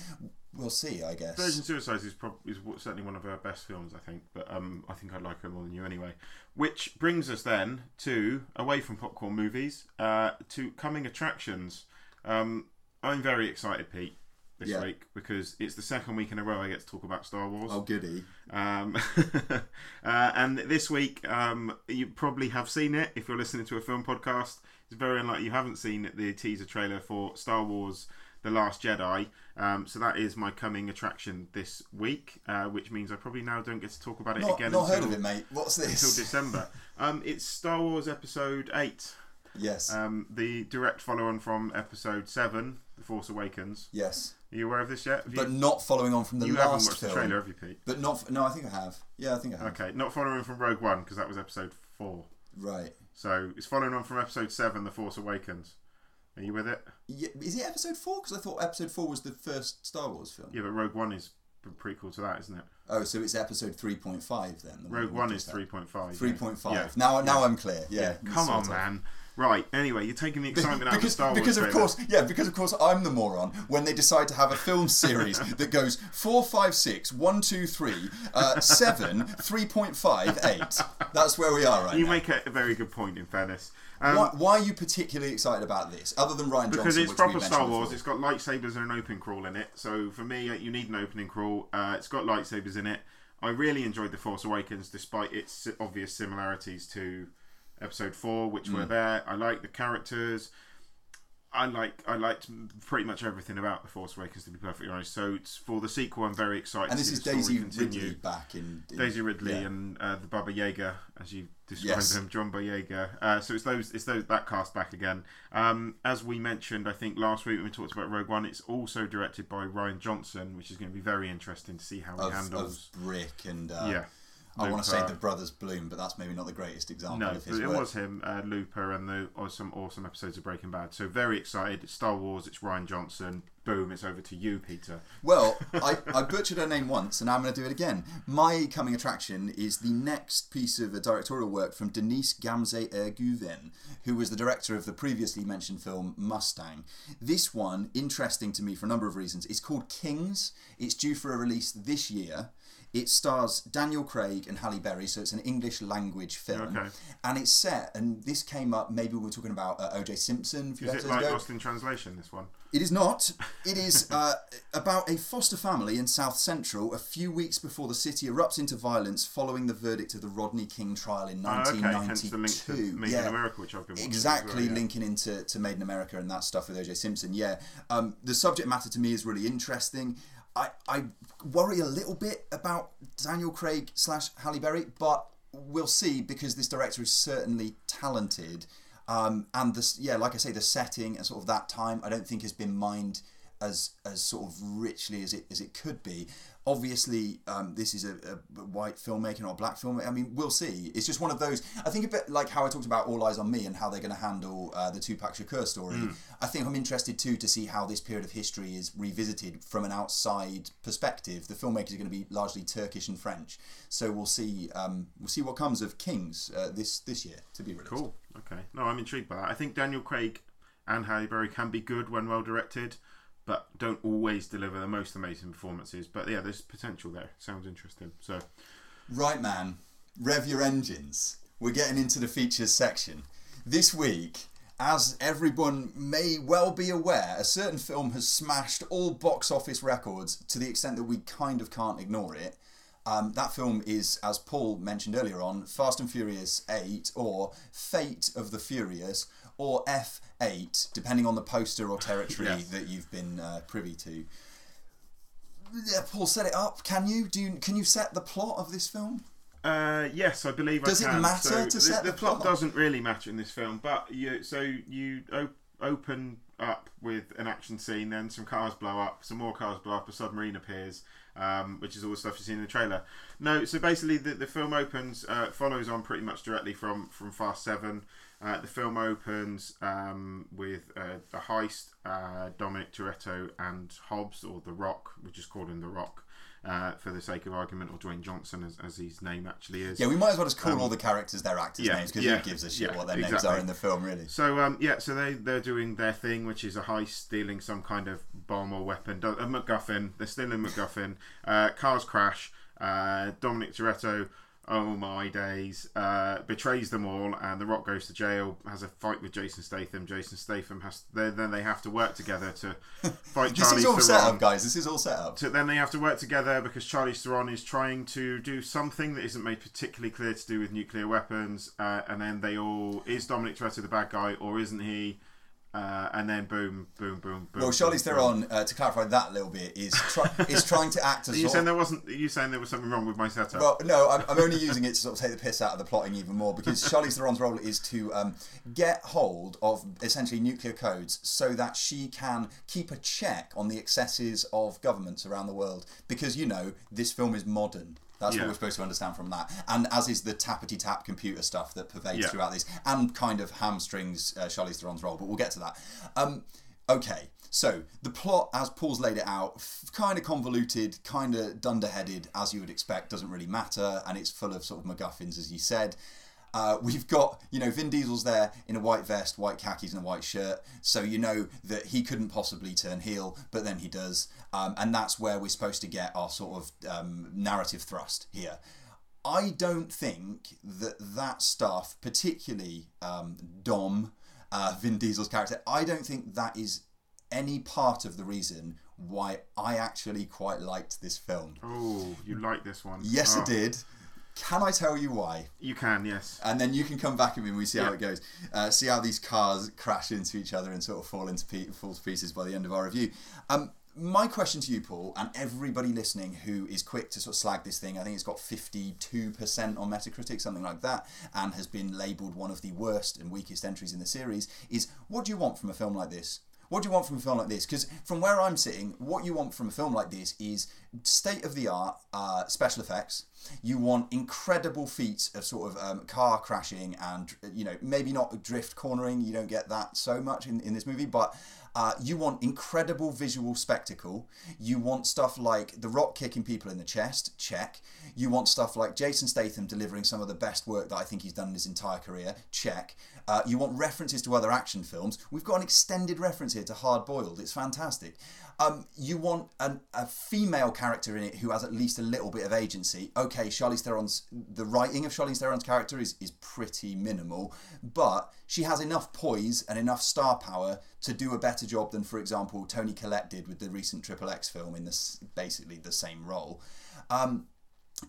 Speaker 2: we'll see. I guess.
Speaker 1: Virgin Suicides is, prob- is certainly one of her best films, I think. But um, I think I'd like her more than you anyway. Which brings us then to away from popcorn movies uh, to coming attractions. Um, I'm very excited, Pete, this
Speaker 2: Yeah.
Speaker 1: week because it's the second week in a row I get to talk about Star Wars.
Speaker 2: Oh goody.
Speaker 1: Um, uh, and this week, um, you probably have seen it if you're listening to a film podcast. It's very unlikely you haven't seen the teaser trailer for Star Wars The Last Jedi. Um, so that is my coming attraction this week, uh, which means I probably now don't get to talk about it
Speaker 2: Not,
Speaker 1: again
Speaker 2: not
Speaker 1: until,
Speaker 2: heard of it, mate. What's this? until?
Speaker 1: December. um, it's Star Wars Episode 8,
Speaker 2: yes.
Speaker 1: um, the direct follow on from Episode 7, The Force Awakens.
Speaker 2: yes.
Speaker 1: Are you aware of this yet? Have you,
Speaker 2: But not following on from the
Speaker 1: you haven't
Speaker 2: last
Speaker 1: watched
Speaker 2: film.
Speaker 1: the trailer, have you, Pete?
Speaker 2: But not. No, I think I have. Yeah, I think I have.
Speaker 1: Okay, not following from Rogue One because that was episode four.
Speaker 2: Right.
Speaker 1: So it's following on from episode seven, The Force Awakens. Are you with it?
Speaker 2: Yeah, is it episode four? Because I thought episode four was the first Star Wars film.
Speaker 1: Yeah, but Rogue One is prequel to that, isn't it?
Speaker 2: Oh, so it's episode three point five then. the
Speaker 1: Rogue One is three point five.
Speaker 2: Three point five.
Speaker 1: Yeah.
Speaker 2: Now, now I'm clear. Yeah.
Speaker 1: Come on, man. Right. Anyway, you're taking the excitement out of Star Wars
Speaker 2: because of
Speaker 1: trailer.
Speaker 2: course yeah because of course I'm the moron when they decide to have a film series that goes 4 5 6 1 2 3 uh, 7 3.5 8 that's where we are right
Speaker 1: You
Speaker 2: now
Speaker 1: make a, a very good point. In fairness, um,
Speaker 2: why, why are you particularly excited about this other than Ryan
Speaker 1: because
Speaker 2: Johnson Because
Speaker 1: it's
Speaker 2: which
Speaker 1: proper Star Wars.
Speaker 2: before?
Speaker 1: It's got lightsabers and an opening crawl in it. So for me, uh, you need an opening crawl. Uh, it's got lightsabers in it. I really enjoyed The Force Awakens, despite its obvious similarities to Episode Four, which
Speaker 2: Mm.
Speaker 1: were there. I like the characters. I like I liked pretty much everything about The Force Awakens, to be perfectly honest. So it's for the sequel. I'm very excited.
Speaker 2: and
Speaker 1: to
Speaker 2: this
Speaker 1: see
Speaker 2: is Daisy
Speaker 1: continue.
Speaker 2: Ridley back in, in
Speaker 1: Daisy Ridley
Speaker 2: yeah.
Speaker 1: and uh, the Baba Yaga, as you described
Speaker 2: Yes.
Speaker 1: him, John Boyega. Uh, so it's those, it's those that cast back again. Um, as we mentioned, I think last week when we talked about Rogue One, it's also directed by Rian Johnson, which is going to be very interesting to see how he
Speaker 2: of,
Speaker 1: handles.
Speaker 2: of Brick and uh,
Speaker 1: yeah,
Speaker 2: I want to say the Brothers Bloom but that's maybe not the greatest example
Speaker 1: No,
Speaker 2: of his
Speaker 1: it
Speaker 2: work
Speaker 1: was him, uh, Looper, and the or some awesome episodes of Breaking Bad. So very excited. It's Star Wars. It's Rian Johnson. Boom! It's over to you, Peter.
Speaker 2: Well, I, I butchered her name once, and now I'm going to do it again. My coming attraction is the next piece of directorial work from Deniz Gamze Ergüven, who was the director of the previously mentioned film Mustang. This one, interesting to me for a number of reasons, is called Kings. It's due for a release this year. It stars Daniel Craig and Halle Berry, so it's an English language film.
Speaker 1: Okay.
Speaker 2: And it's set, and this came up, maybe we were talking about uh, OJ Simpson a few
Speaker 1: Is it like
Speaker 2: ago.
Speaker 1: Lost in Translation? This one.
Speaker 2: It is not. It is uh, about a foster family in South Central a few weeks before the city erupts into violence following the verdict of the Rodney King trial in
Speaker 1: Oh, okay, hence the
Speaker 2: 1992.
Speaker 1: link to Made in America, which I've been
Speaker 2: Exactly,
Speaker 1: well, yeah.
Speaker 2: linking into to Made in America and that stuff with OJ Simpson. Yeah, um, the subject matter to me is really interesting. I, I worry a little bit about Daniel Craig slash Halle Berry, but we'll see because this director is certainly talented. Um, and this, yeah, like I say, the setting and sort of that time, I don't think has been mined as as sort of richly as it as it could be. Obviously, um, this is a, a white filmmaking or a black filmmaker. I mean, we'll see. It's just one of those. I think a bit like how I talked about All Eyes on Me and how they're going to handle uh, the Tupac Shakur story. I think I'm interested too to see how this period of history is revisited from an outside perspective. The filmmakers are going to be largely Turkish and French, so we'll see. Um, we'll see what comes of Kings uh, this this year to be released.
Speaker 1: Cool. Okay. No, I'm intrigued by that. I think Daniel Craig and Halle Berry can be good when well directed, but don't always deliver the most amazing performances. But yeah, there's potential there. Sounds interesting. So
Speaker 2: Right, man. Rev your engines. We're getting into the features section. This week, as everyone may well be aware, a certain film has smashed all box office records to the extent that we kind of can't ignore it. Um, that film is, as Paul mentioned earlier on, Fast and Furious 8 or Fate of the Furious or F8, depending on the poster or territory
Speaker 1: Yes.
Speaker 2: that you've been uh, privy to. Yeah, Paul, set it up. Can you do? Can you set the plot of this film?
Speaker 1: Uh, yes, I believe
Speaker 2: Does
Speaker 1: I can.
Speaker 2: Does it matter
Speaker 1: so
Speaker 2: to
Speaker 1: the,
Speaker 2: set
Speaker 1: the
Speaker 2: the
Speaker 1: plot
Speaker 2: plot?
Speaker 1: doesn't really matter in this film, but you so you op- open up with an action scene, then some cars blow up, some more cars blow up, a submarine appears, um, which is all the stuff you see in the trailer. No, so basically the, the film opens uh, follows on pretty much directly from from Fast Seven. Uh, the film opens um, with uh, a heist. Uh, Dominic Toretto and Hobbs, or The Rock, which is called him The Rock uh, for the sake of argument, or Dwayne Johnson, as, as his name actually is.
Speaker 2: Yeah, we might as well just call all the characters their actors'
Speaker 1: Um, yeah,
Speaker 2: names because
Speaker 1: yeah,
Speaker 2: who gives a shit
Speaker 1: yeah,
Speaker 2: what their names are in the film, really.
Speaker 1: So um, yeah, so they they're doing their thing, which is a heist, stealing some kind of bomb or weapon, a MacGuffin. They're stealing MacGuffin. Uh, cars crash. Uh, Dominic Toretto, oh my days, uh, betrays them all, and The Rock goes to jail. Has a fight with Jason Statham. Jason Statham has then then they have to work together to fight
Speaker 2: This
Speaker 1: Charlie
Speaker 2: is all
Speaker 1: Theron.
Speaker 2: set up, guys. This is all set up.
Speaker 1: So then they have to work together because Charlize Theron is trying to do something that isn't made particularly clear to do with nuclear weapons, uh, and then they all is Dominic Toretto the bad guy or isn't he? Uh, and then boom, boom, boom, boom.
Speaker 2: Well, Charlize
Speaker 1: boom,
Speaker 2: Theron, uh, to clarify that a little bit, is try- is trying to act
Speaker 1: Are
Speaker 2: as
Speaker 1: you
Speaker 2: sort
Speaker 1: saying there wasn't? Are you saying there was something wrong with my setup?
Speaker 2: Well, no, I'm, I'm only using it to sort of take the piss out of the plotting even more because Charlize Theron's role is to um, get hold of essentially nuclear codes so that she can keep a check on the excesses of governments around the world. Because you know this film is modern. That's
Speaker 1: Yeah.
Speaker 2: what we're supposed to understand from that, and as is the tappity tap computer stuff that pervades
Speaker 1: Yeah.
Speaker 2: throughout this, and kind of hamstrings uh, Charlize Theron's role. But we'll get to that. Um, Okay, so the plot, as Paul's laid it out, f- kind of convoluted, kind of dunderheaded, as you would expect, doesn't really matter, and it's full of sort of MacGuffins, as you said. Uh, we've got, you know, Vin Diesel's there in a white vest, white khakis, and a white shirt, so you know that he couldn't possibly turn heel, but then he does, um, and that's where we're supposed to get our sort of um, narrative thrust here. I don't think that that stuff, particularly um, Dom, uh, Vin Diesel's character, I don't think that is any part of the reason why I actually quite liked this film.
Speaker 1: Oh, you like this one?
Speaker 2: Yes,
Speaker 1: Oh,
Speaker 2: I did. Can I tell you why?
Speaker 1: You can, yes.
Speaker 2: And then you can come back at me and we see how it goes. Uh, see how these cars crash into each other and sort of fall into pe- fall to pieces by the end of our review. Um, my question to you, Paul, and everybody listening who is quick to sort of slag this thing, I think it's got 52% on Metacritic, something like that, and has been labelled one of the worst and weakest entries in the series, is what do you want from a film like this? What do you want from a film like this? Because from where I'm sitting, what you want from a film like this is state of the art uh, special effects. You want incredible feats of sort of um, car crashing and, you know, maybe not drift cornering. You don't get that so much in, in this movie, but uh, you want incredible visual spectacle. You want stuff like The Rock kicking people in the chest, check. You want stuff like Jason Statham delivering some of the best work that I think he's done in his entire career, check. Uh, you want references to other action films. We've got an extended reference here to Hard Boiled. It's fantastic. Um, you want an, a female character in it who has at least a little bit of agency. Okay, Charlize Theron's the writing of Charlize Theron's character is is pretty minimal, but she has enough poise and enough star power to do a better job than, for example, Toni Collette did with the recent Triple X film in this basically the same role. Um,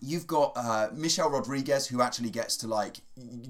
Speaker 2: You've got uh, Michelle Rodriguez, who actually gets to like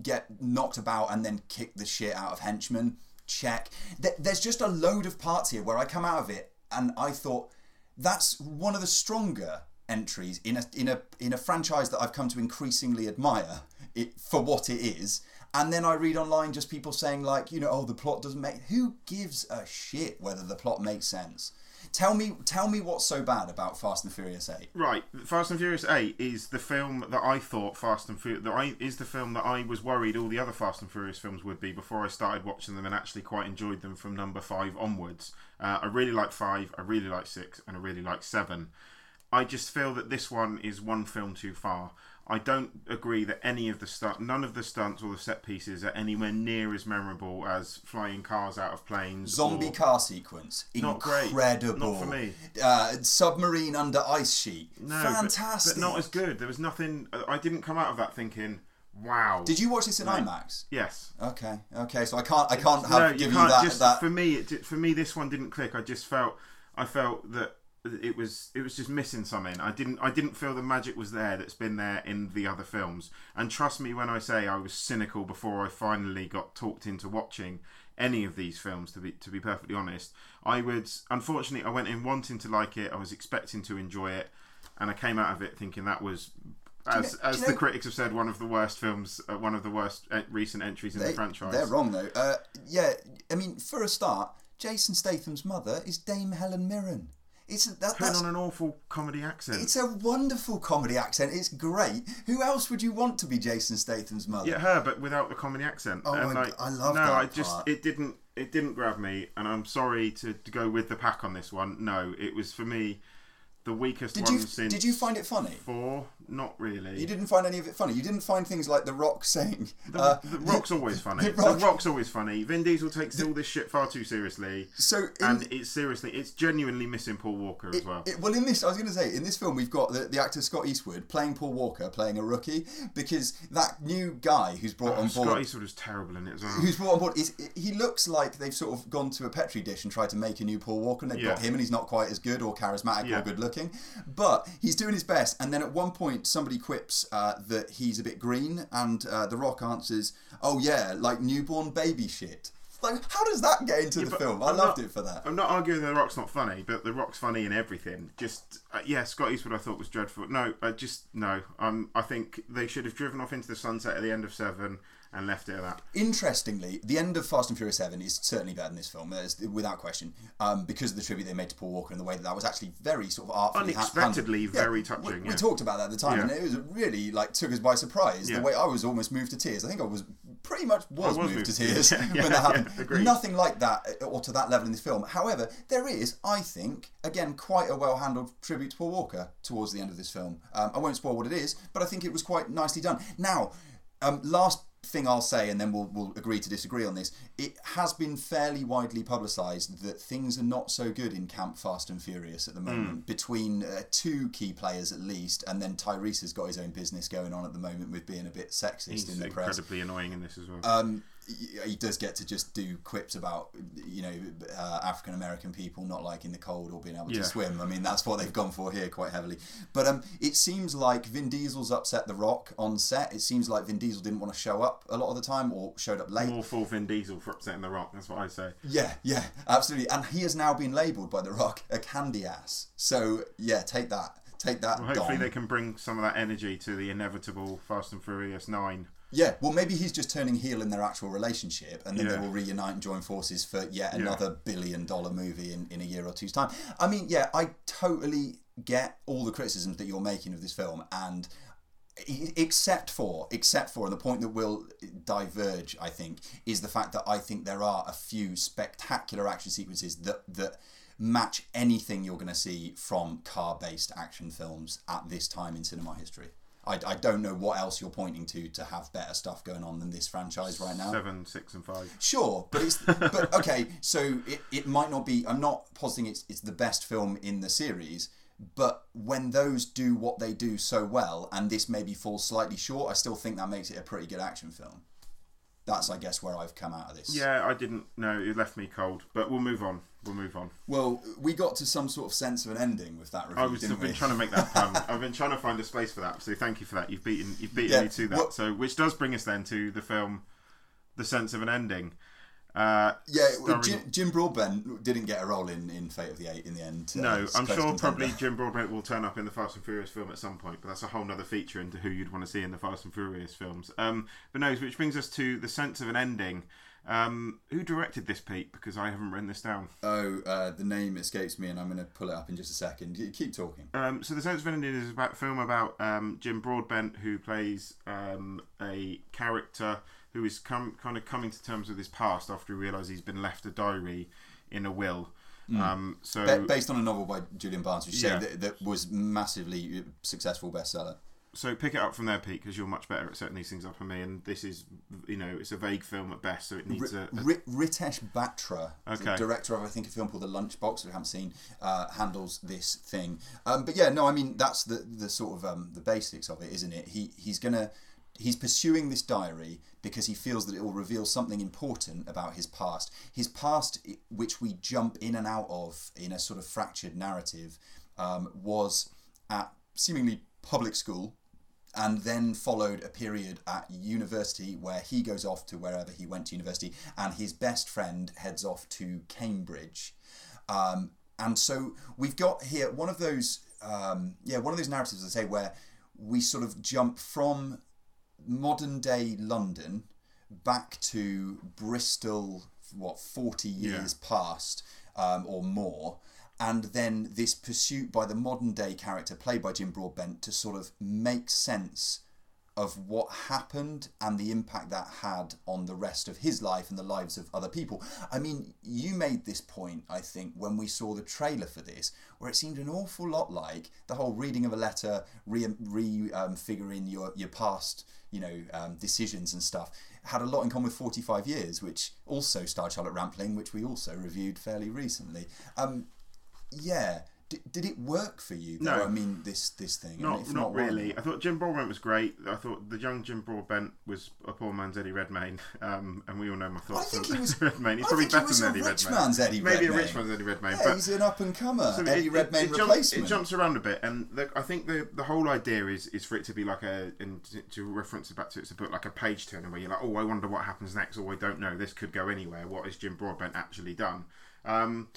Speaker 2: get knocked about and then kick the shit out of henchmen. Check. Th- There's just a load of parts here where I come out of it and I thought that's one of the stronger entries in a in a in a franchise that I've come to increasingly admire it for what it is. And then I read online just people saying like, you know, oh the plot doesn't make. Who gives a shit whether the plot makes sense? Tell me, tell me what's so bad about Fast and Furious Eight.
Speaker 1: Right, Fast and Furious Eight is the film that I thought Fast and Furious that I is the film that I was worried all the other Fast and Furious films would be before I started watching them and actually quite enjoyed them from number five onwards. Uh, I really like five, I really like six, and I really like seven. I just feel that this one is one film too far. I don't agree that any of the stunt, none of the stunts or the set pieces are anywhere near as memorable as flying cars out of planes.
Speaker 2: Zombie
Speaker 1: or-
Speaker 2: car sequence,
Speaker 1: Not great.
Speaker 2: incredible.
Speaker 1: Not for me.
Speaker 2: Uh, submarine under ice sheet,
Speaker 1: No, but-
Speaker 2: fantastic.
Speaker 1: But, not as good. There was nothing. I didn't come out of that thinking, "Wow."
Speaker 2: Did you watch this in IMAX?
Speaker 1: Yes.
Speaker 2: Okay, okay. So I can't, I can't have
Speaker 1: no,
Speaker 2: give
Speaker 1: you
Speaker 2: you,
Speaker 1: can't.
Speaker 2: that.
Speaker 1: just
Speaker 2: that
Speaker 1: for me, it, for me, this one didn't click. I just felt, I felt that it was, it was just missing something. I didn't, I didn't feel the magic was there that's been there in the other films. And trust me when I say I was cynical before I finally got talked into watching any of these films. To be, to be perfectly honest, I would. Unfortunately, I went in wanting to like it. I was expecting to enjoy it, and I came out of it thinking that was. As,
Speaker 2: know-
Speaker 1: as the
Speaker 2: know-
Speaker 1: critics have said, one of the worst films, uh, one of the worst uh, recent entries in the franchise.
Speaker 2: they're wrong though. Uh, yeah, I mean, for a start, Jason Statham's mother is Dame Helen Mirren. It's that, that's
Speaker 1: on an awful comedy accent.
Speaker 2: it's a wonderful comedy accent. It's great. Who else would you want to be Jason Statham's mother?
Speaker 1: Yeah, her, but without the comedy accent.
Speaker 2: Oh,
Speaker 1: and
Speaker 2: I-
Speaker 1: like,
Speaker 2: I love
Speaker 1: No,
Speaker 2: that
Speaker 1: I just
Speaker 2: part.
Speaker 1: it didn't it didn't grab me, and I'm sorry to, to go with the pack on this one. No, it was for me the weakest
Speaker 2: Did
Speaker 1: one
Speaker 2: you
Speaker 1: since.
Speaker 2: did you find it funny?
Speaker 1: four? Not really.
Speaker 2: You didn't find any of it funny. You didn't find things like The Rock saying,
Speaker 1: The,
Speaker 2: uh,
Speaker 1: the Rock's always funny.
Speaker 2: The
Speaker 1: The, Rock's always funny. Vin Diesel takes all this shit far too seriously,
Speaker 2: So, in,
Speaker 1: and it's seriously, it's genuinely missing Paul Walker as well.
Speaker 2: it- well, in this, I was going to say, in this film, we've got the, the actor Scott Eastwood playing Paul Walker, playing a rookie, because that new guy who's brought on board,
Speaker 1: Scott Eastwood was terrible in it as well.
Speaker 2: who's brought on board, is he looks like they've sort of gone to a petri dish and tried to make a new Paul Walker, and they've got him, and he's not quite as good or charismatic
Speaker 1: Yeah.
Speaker 2: or good looking, but he's doing his best. And then at one point, somebody quips uh, that he's a bit green, and uh, the Rock answers, "Oh yeah, like newborn baby shit." Like, how does that get into the film? I
Speaker 1: I'm
Speaker 2: loved
Speaker 1: not-
Speaker 2: it for that.
Speaker 1: I'm not arguing The Rock's not funny, but The Rock's funny in everything. Just uh, yeah, Scott Eastwood I thought was dreadful. No, I just no. Um, I think they should have driven off into the sunset at the end of Seven, and left it at that.
Speaker 2: Interestingly, the end of Fast and Furious 7 is certainly better than this film, without question, um, because of the tribute they made to Paul Walker and the way that that was actually very sort of artfully ha-
Speaker 1: Unexpectedly
Speaker 2: handled.
Speaker 1: very
Speaker 2: we-
Speaker 1: touching,
Speaker 2: We,
Speaker 1: yeah.
Speaker 2: talked about that at the time,
Speaker 1: Yeah.
Speaker 2: and it was really like took us by surprise.
Speaker 1: Yeah.
Speaker 2: The way I was almost moved to tears. I think I was pretty much was,
Speaker 1: was
Speaker 2: moved, to
Speaker 1: moved to
Speaker 2: tears when that happened. Nothing like that, uh, or to that level in this film. However, there is, I think, again, quite a well handled tribute to Paul Walker towards the end of this film. Um, I won't spoil what it is, but I think it was quite nicely done. Now, um, last thing I'll say, and then we'll, we'll agree to disagree on this. It has been fairly widely publicised that things are not so good in Camp Fast and Furious at the
Speaker 1: Hmm.
Speaker 2: moment, between uh, two key players at least, and then Tyrese has got his own business going on at the moment with being a bit sexist
Speaker 1: He's
Speaker 2: in the press.
Speaker 1: incredibly annoying in this as well.
Speaker 2: Um, he does get to just do quips about you know uh, African American people not liking the cold or being able
Speaker 1: Yeah.
Speaker 2: to swim. I mean that's what they've gone for here quite heavily. But um, it seems like Vin Diesel's upset The Rock on set. It seems like Vin Diesel didn't want to show up a lot of the time or showed up late.
Speaker 1: More for Vin Diesel for upsetting the Rock. That's what I say.
Speaker 2: Yeah, yeah, absolutely. And he has now been labelled by The Rock a candy ass. So yeah, take that, take that.
Speaker 1: Well, hopefully
Speaker 2: Dom.
Speaker 1: they can bring some of that energy to the inevitable Fast and Furious Nine.
Speaker 2: Yeah, well, maybe he's just turning heel in their actual relationship, and then they will reunite and join forces for yet
Speaker 1: Yeah.
Speaker 2: another billion dollar movie in, in a year or two's time. I mean, yeah, I totally get all the criticisms that you're making of this film, and except for, except for, and the point that will diverge, I think, is the fact that I think there are a few spectacular action sequences that that match anything you're going to see from car-based action films at this time in cinema history. I, I don't know what else you're pointing to to have better stuff going on than this franchise right now.
Speaker 1: Seven, six, and five.
Speaker 2: Sure, but it's but okay. So it, it might not be. I'm not positing it's it's the best film in the series. But when those do what they do so well, and this maybe falls slightly short, I still think that makes it a pretty good action film. That's, I guess, where I've come out of this.
Speaker 1: Yeah, I didn't know. It left me cold. But we'll move on. We'll move on.
Speaker 2: Well, we got to some sort of sense of an ending with that review,
Speaker 1: I was, I've been trying to make that pun. I've been trying to find a space for that. So thank you for that. You've beaten you've beaten
Speaker 2: Yeah,
Speaker 1: me to that.
Speaker 2: well-
Speaker 1: so which does bring us then to the film, The Sense of an Ending. Uh,
Speaker 2: Yeah,
Speaker 1: starring-
Speaker 2: Jim, Jim Broadbent didn't get a role in, in Fate of the Eight in the end. uh,
Speaker 1: No, I'm sure
Speaker 2: contender.
Speaker 1: probably Jim Broadbent will turn up in the Fast and Furious film at some point, but that's a whole other feature into who you'd want to see in the Fast and Furious films. Um, but no, which brings us to the sense of an ending. Um, who directed this, Pete? Because I haven't written this down.
Speaker 2: Oh, uh, the name escapes me, and I'm going to pull it up in just a second. You Keep talking.
Speaker 1: Um, so the sense of ending is about film about um, Jim Broadbent, who plays um, a character who is come, kind of coming to terms with his past after he realises he's been left a diary in a will. Um, so
Speaker 2: based on a novel by Julian Barnes, which
Speaker 1: Yeah.
Speaker 2: that, that was massively successful bestseller.
Speaker 1: So pick it up from there, Pete, because you're much better at setting these things up than me. And this is, you know, it's a vague film at best, so it needs a, a
Speaker 2: Ritesh Batra,
Speaker 1: Okay.
Speaker 2: director of I think a film called The Lunchbox, which I haven't seen, uh, handles this thing. Um, but yeah, no, I mean that's the the sort of um, the basics of it, isn't it? He he's gonna he's pursuing this diary because he feels that it will reveal something important about his past. His past, which we jump in and out of in a sort of fractured narrative, um, was at seemingly public school and then followed a period at university where he goes off to wherever he went to university and his best friend heads off to Cambridge. Um, and so we've got here one of those, um, yeah, one of those narratives, I say, where we sort of jump from modern day London back to Bristol, what, 40 years past um, or more. And then this pursuit by the modern day character played by Jim Broadbent to sort of make sense of what happened and the impact that had on the rest of his life and the lives of other people. I mean, you made this point, I think, when we saw the trailer for this, where it seemed an awful lot like the whole reading of a letter, re, re um, figuring your your past, you know, um, decisions and stuff. Had a lot in common with 45 Years, which also starred Charlotte Rampling, which we also reviewed fairly recently. Um, yeah. D- did it work for you? Though?
Speaker 1: No.
Speaker 2: I mean, this this thing.
Speaker 1: Not,
Speaker 2: if
Speaker 1: not
Speaker 2: why
Speaker 1: really.
Speaker 2: not?
Speaker 1: I thought Jim Broadbent was great. I thought the young Jim Broadbent was a poor man's Eddie Redmayne, um, and we all know my thoughts I
Speaker 2: think
Speaker 1: on
Speaker 2: he was-
Speaker 1: Redmayne. He's
Speaker 2: I
Speaker 1: probably
Speaker 2: think he was
Speaker 1: than
Speaker 2: a
Speaker 1: Eddie
Speaker 2: rich
Speaker 1: Redmayne.
Speaker 2: man's Eddie
Speaker 1: Maybe a rich man's Eddie Redmayne.
Speaker 2: Yeah,
Speaker 1: but
Speaker 2: he's an up and comer,
Speaker 1: So
Speaker 2: Eddie
Speaker 1: it-
Speaker 2: Redmayne
Speaker 1: it, it,
Speaker 2: replacement.
Speaker 1: it jumps around a bit, and the, I think the the whole idea is is for it to be like a and to, to reference it back to it's a book like a page turner where you're like, oh, I wonder what happens next, or I don't know, this could go anywhere. What has Jim Broadbent actually done? Um,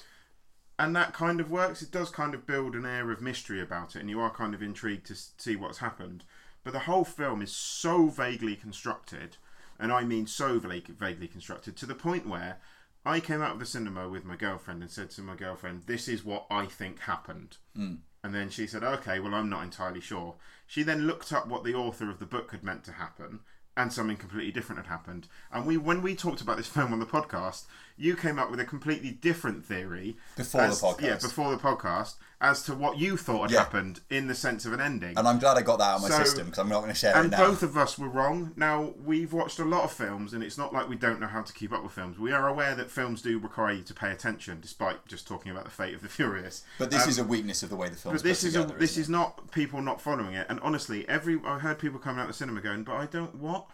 Speaker 1: and that kind of works. It does kind of build an air of mystery about it, and you are kind of intrigued to see what's happened. But the whole film is so vaguely constructed and I mean so vague, vaguely constructed to the point where I came out of the cinema with my girlfriend and said to my girlfriend, "This is what I think happened."
Speaker 2: Hmm.
Speaker 1: And then she said, "Okay, well, I'm not entirely sure." She then looked up what the author of the book had meant to happen, and something completely different had happened. And we, when we talked about this film on the podcast, you came up with a completely different theory
Speaker 2: Before the podcast.
Speaker 1: Yeah, before the podcast, as to what you thought had
Speaker 2: Yeah.
Speaker 1: happened in the sense of an ending.
Speaker 2: And I'm glad I got that out of my
Speaker 1: So-
Speaker 2: system because I'm not going to share it
Speaker 1: And
Speaker 2: now.
Speaker 1: both of us were wrong. Now, we've watched a lot of films, and it's not like we don't know how to keep up with films. We are aware that films do require you to pay attention, despite just talking about the fate of the Furious.
Speaker 2: but this
Speaker 1: Um,
Speaker 2: is a weakness of the way the film's
Speaker 1: but this is a, this is not people not following it. And honestly, every I heard people coming out of the cinema going, "But I don't what."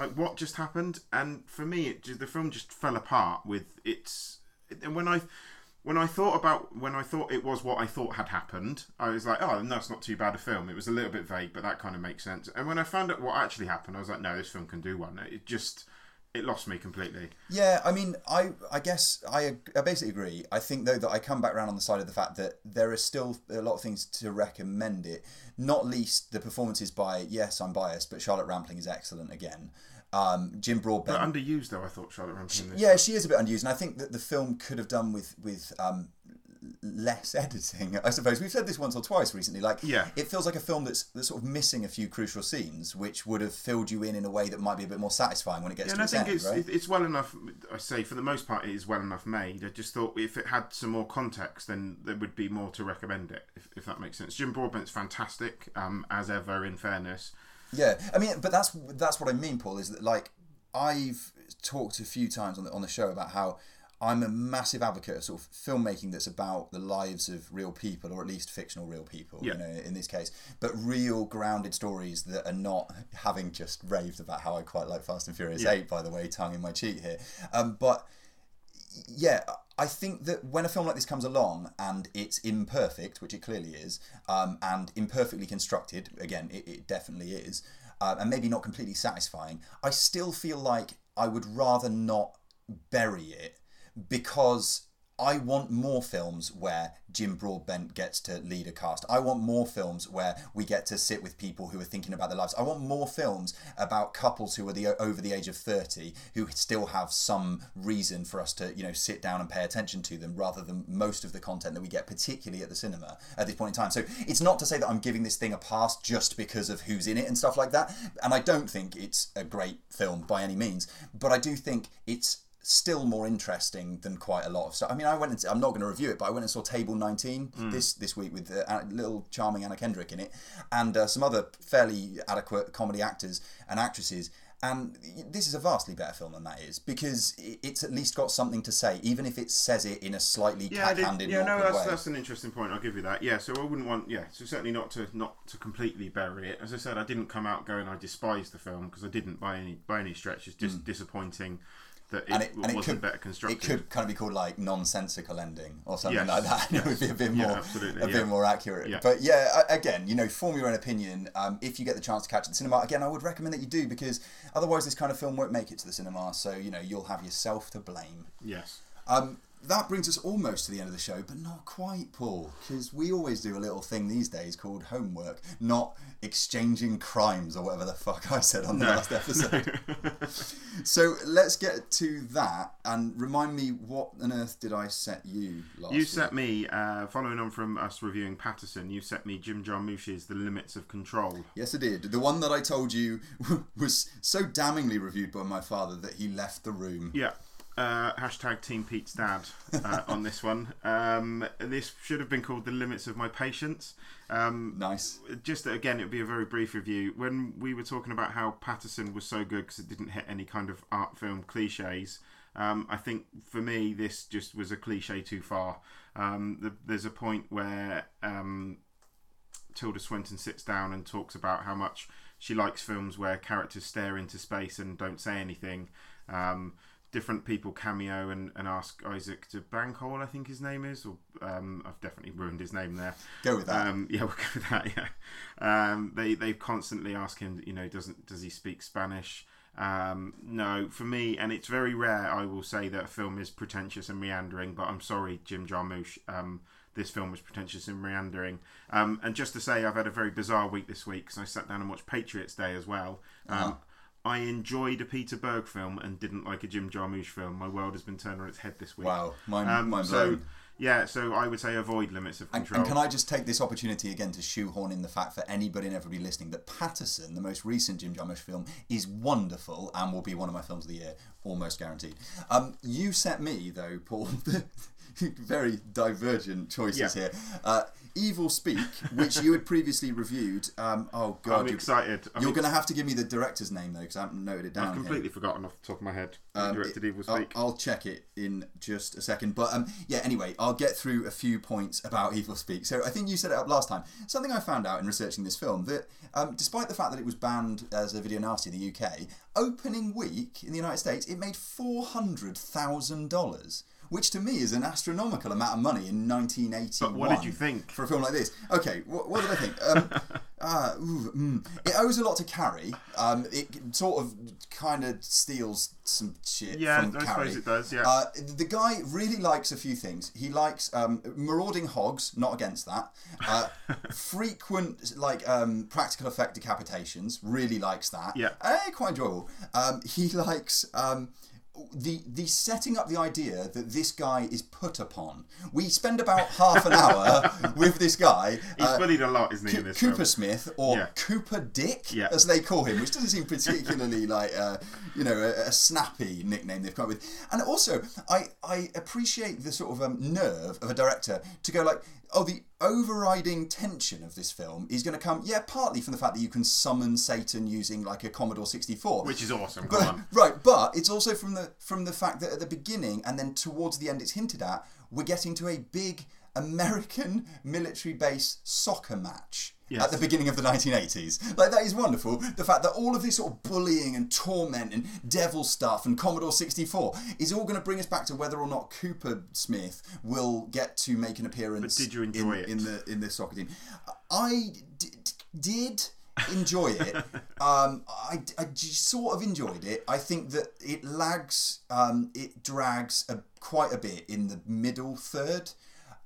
Speaker 1: Like what just happened? And for me, it just, the film just fell apart with its. And when I when I thought about when I thought it was what I thought had happened, I was like, oh, no, it's not too bad a film. It was a little bit vague, but that kind of makes sense. And when I found out what actually happened, I was like, no, this film can do one. It just it lost me completely.
Speaker 2: Yeah, I mean, I I guess I, I basically agree. I think though that I come back around on the side of the fact that there are still a lot of things to recommend it. Not least the performances by yes, I'm biased, but Charlotte Rampling is excellent again. Um, Jim Broadbent.
Speaker 1: But underused though, I thought Charlotte Rampling.
Speaker 2: yeah, she is a bit underused, and I think that the film could have done with with um, less editing. I suppose we've said this once or twice recently. Like,
Speaker 1: Yeah.
Speaker 2: it feels like a film that's, that's sort of missing a few crucial scenes, which would have filled you in in a way that might be a bit more satisfying when it gets
Speaker 1: Yeah,
Speaker 2: to
Speaker 1: and I think
Speaker 2: end,
Speaker 1: it's
Speaker 2: right?
Speaker 1: it's well enough. I say for the most part, it is well enough made. I just thought if it had some more context, then there would be more to recommend it. If, if that makes sense. Jim Broadbent's fantastic, um, as ever. In fairness,
Speaker 2: Yeah, I mean, but that's that's what I mean, Paul. Is that like I've talked a few times on the on the show about how I'm a massive advocate of sort of filmmaking that's about the lives of real people, or at least fictional real people.
Speaker 1: Yeah.
Speaker 2: You know, in this case, but real grounded stories that are not having just raved about how I quite like Fast and Furious
Speaker 1: Yeah.
Speaker 2: Eight. By the way, tongue in my cheek here, um, but yeah, I think that when a film like this comes along and it's imperfect, which it clearly is, um, and imperfectly constructed, again, it, it definitely is, uh, and maybe not completely satisfying, I still feel like I would rather not bury it because I want more films where Jim Broadbent gets to lead a cast. I want more films where we get to sit with people who are thinking about their lives. I want more films about couples who are the over the age of 30 who still have some reason for us to, you know, sit down and pay attention to them rather than most of the content that we get particularly at the cinema at this point in time. So it's not to say that I'm giving this thing a pass just because of who's in it and stuff like that. And I don't think it's a great film by any means, but I do think it's still more interesting than quite a lot of stuff. I mean, I went and I'm not going to review it, but I went and saw Table 19 this this week with uh, a little charming Anna Kendrick in it, and uh, some other fairly adequate comedy actors and actresses. And this is a vastly better film than that is because it's at least got something to say, even if it says it in a slightly
Speaker 1: yeah,
Speaker 2: cack-handed,
Speaker 1: yeah, no, that's
Speaker 2: way.
Speaker 1: that's an interesting point. I'll give you that. Yeah, so I wouldn't want, yeah, so certainly not to not to completely bury it. As I said, I didn't come out going I despise the film because I didn't by any by any stretch. It's just disappointing that it,
Speaker 2: and it, and it
Speaker 1: wasn't
Speaker 2: could,
Speaker 1: better constructed.
Speaker 2: It could kind of be called like nonsensical ending or something
Speaker 1: Yes,
Speaker 2: like that. it would be a bit more,
Speaker 1: absolutely,
Speaker 2: a
Speaker 1: yeah.
Speaker 2: bit more accurate.
Speaker 1: Yeah.
Speaker 2: But yeah, again, you know, form your own opinion. Um, if you get the chance to catch it at the cinema, again, I would recommend that you do because otherwise, this kind of film won't make it to the cinema. So you know, you'll have yourself to blame.
Speaker 1: Yes.
Speaker 2: Um, that brings us almost to the end of the show, but not quite, Paul, because we always do a little thing these days called homework, not exchanging crimes or whatever the fuck I said on the last episode. so let's get to that and remind me what on earth did I set you last
Speaker 1: You
Speaker 2: week?
Speaker 1: set me, uh, following on from us reviewing Paterson, you set me Jim Jarmusch's The Limits of Control.
Speaker 2: Yes, I did. The one that I told you was so damningly reviewed by my father that he left the room.
Speaker 1: Yeah. Uh, hashtag Team Pete's dad uh, on this one. Um, this should have been called The Limits of My Patience. Um,
Speaker 2: Nice.
Speaker 1: just again, it would be a very brief review. When we were talking about how Paterson was so good because it didn't hit any kind of art film cliches, um, I think for me this just was a cliche too far. Um, the, there's a point where um, Tilda Swinton sits down and talks about how much she likes films where characters stare into space and don't say anything. Um, different people cameo and, and ask Isaac to Bankhole, I think his name is, or um, I've definitely ruined his name there.
Speaker 2: Go with that.
Speaker 1: Um, yeah, we'll go with that. Yeah, um, they they constantly ask him, you know, doesn't does he speak Spanish? Um, no, for me, and it's very rare. I will say that a film is pretentious and meandering, but I'm sorry, Jim Jarmusch. Um, this film was pretentious and meandering. Um, and just to say, I've had a very bizarre week this week because I sat down and watched Patriots Day as well. Um,
Speaker 2: Uh-huh.
Speaker 1: I enjoyed a Peter Berg film and didn't like a Jim Jarmusch film. My world has been turned on its head this week.
Speaker 2: Wow, mind,
Speaker 1: Um, so
Speaker 2: blown.
Speaker 1: yeah, so I would say avoid limits of
Speaker 2: And,
Speaker 1: control.
Speaker 2: and can I just take this opportunity again to shoehorn in the fact for anybody and everybody listening that Paterson, the most recent Jim Jarmusch film, is wonderful and will be one of my films of the year, almost guaranteed. Um, you set me though, Paul. very divergent choices
Speaker 1: Yeah.
Speaker 2: here. Uh, Evilspeak, which you had previously reviewed. Um, oh God,
Speaker 1: I'm
Speaker 2: you-
Speaker 1: excited. I'm
Speaker 2: You're
Speaker 1: ex-
Speaker 2: going to have to give me the director's name though, because I haven't noted it down.
Speaker 1: I've
Speaker 2: here.
Speaker 1: completely forgotten off the top of my head. who
Speaker 2: Um,
Speaker 1: directed
Speaker 2: it-
Speaker 1: Evil
Speaker 2: I'll-
Speaker 1: Speak.
Speaker 2: I'll, check it in just a second. But um, yeah, anyway, I'll get through a few points about Evilspeak. So I think you set it up last time. Something I found out in researching this film that um, despite the fact that it was banned as a video nasty in the UK, opening week in the United States, it made $400,000. Which to me is an astronomical amount of money in 1981.
Speaker 1: But what did you think?
Speaker 2: for a film like this? Okay, what, what did I think? Um, uh, ooh, mm. It owes a lot to Carrie. Um, it sort of kind of steals some shit
Speaker 1: Yeah,
Speaker 2: from
Speaker 1: I
Speaker 2: Carrie.
Speaker 1: suppose it does, yeah.
Speaker 2: Uh, the guy really likes a few things. He likes um, marauding hogs, not against that. Uh, frequent like um, practical effect decapitations, really likes that.
Speaker 1: Yeah.
Speaker 2: Eh, quite enjoyable. Um, he likes. The the setting up the idea that this guy is put upon. We spend about half an hour with this guy.
Speaker 1: He's
Speaker 2: uh,
Speaker 1: bullied a lot, isn't he, in
Speaker 2: Co-
Speaker 1: this
Speaker 2: Cooper
Speaker 1: film?
Speaker 2: Smith or
Speaker 1: Yeah.
Speaker 2: Cooper Dick,
Speaker 1: Yeah.
Speaker 2: as they call him, which doesn't seem particularly like uh, you know a, a snappy nickname they've come up with. And also, I I appreciate the sort of um, nerve of a director to go like, oh, the overriding tension of this film is going to come, yeah, partly from the fact that you can summon Satan using like a Commodore sixty four,
Speaker 1: Which is awesome.
Speaker 2: but,
Speaker 1: Come on.
Speaker 2: right, but it's also from the from the fact that at the beginning and then towards the end, it's hinted at we're getting to a big American military base soccer match.
Speaker 1: Yes.
Speaker 2: At the beginning of the 1980s. Like, that is wonderful. The fact that all of this sort of bullying and torment and devil stuff and Commodore 64 is all going to bring us back to whether or not Cooper Smith will get to make an appearance
Speaker 1: But did you enjoy
Speaker 2: in,
Speaker 1: it?
Speaker 2: in the in the soccer team. I d- did enjoy it. um, I, I sort of enjoyed it. I think that it lags, um, it drags a, quite a bit in the middle third.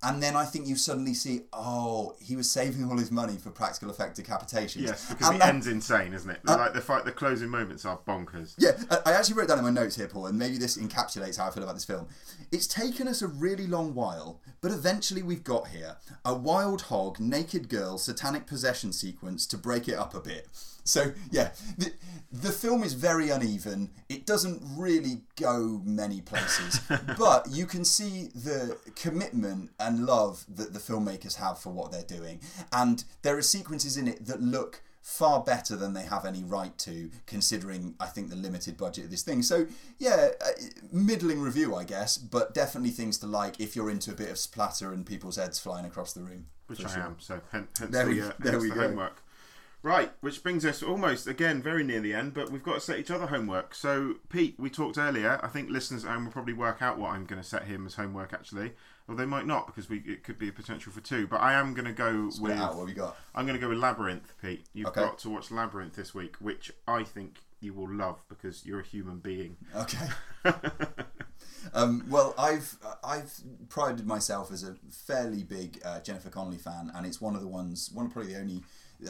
Speaker 2: And then I think you suddenly see, oh, he was saving all his money for practical effect decapitations.
Speaker 1: Yes, because
Speaker 2: and
Speaker 1: the
Speaker 2: that-
Speaker 1: end's insane, isn't it? Uh, like the fight, the closing moments are bonkers.
Speaker 2: yeah, I- I actually wrote down in my notes here, Paul, and maybe this encapsulates how I feel about this film. It's taken us a really long while, but eventually we've got here a wild hog, naked girl, satanic possession sequence to break it up a bit. So, yeah, the, the film is very uneven. It doesn't really go many places, but you can see the commitment and love that the filmmakers have for what they're doing. And there are sequences in it that look far better than they have any right to, considering I think the limited budget of this thing. So yeah, uh, middling review, I guess, but definitely things to like if you're into a bit of splatter and people's heads flying across the room.
Speaker 1: Which I
Speaker 2: sure.
Speaker 1: am. So hence, hence
Speaker 2: There
Speaker 1: the,
Speaker 2: we-
Speaker 1: uh,
Speaker 2: there
Speaker 1: hence
Speaker 2: we
Speaker 1: the
Speaker 2: go.
Speaker 1: homework. Right, which brings us almost again very near the end, but we've got to set each other homework. So, Pete, we talked earlier. I think listeners at home will probably work out what I'm going to set him as homework actually, or they might not because we it could be a potential for two. But I am going to go
Speaker 2: Spit
Speaker 1: with
Speaker 2: out, what we got?
Speaker 1: I'm going to go with Labyrinth, Pete. You've
Speaker 2: Okay.
Speaker 1: got to watch Labyrinth this week, which I think you will love because you're a human being.
Speaker 2: Okay. um, well, I've I've prided myself as a fairly big uh, Jennifer Connelly fan, and it's one of the ones, one of probably the only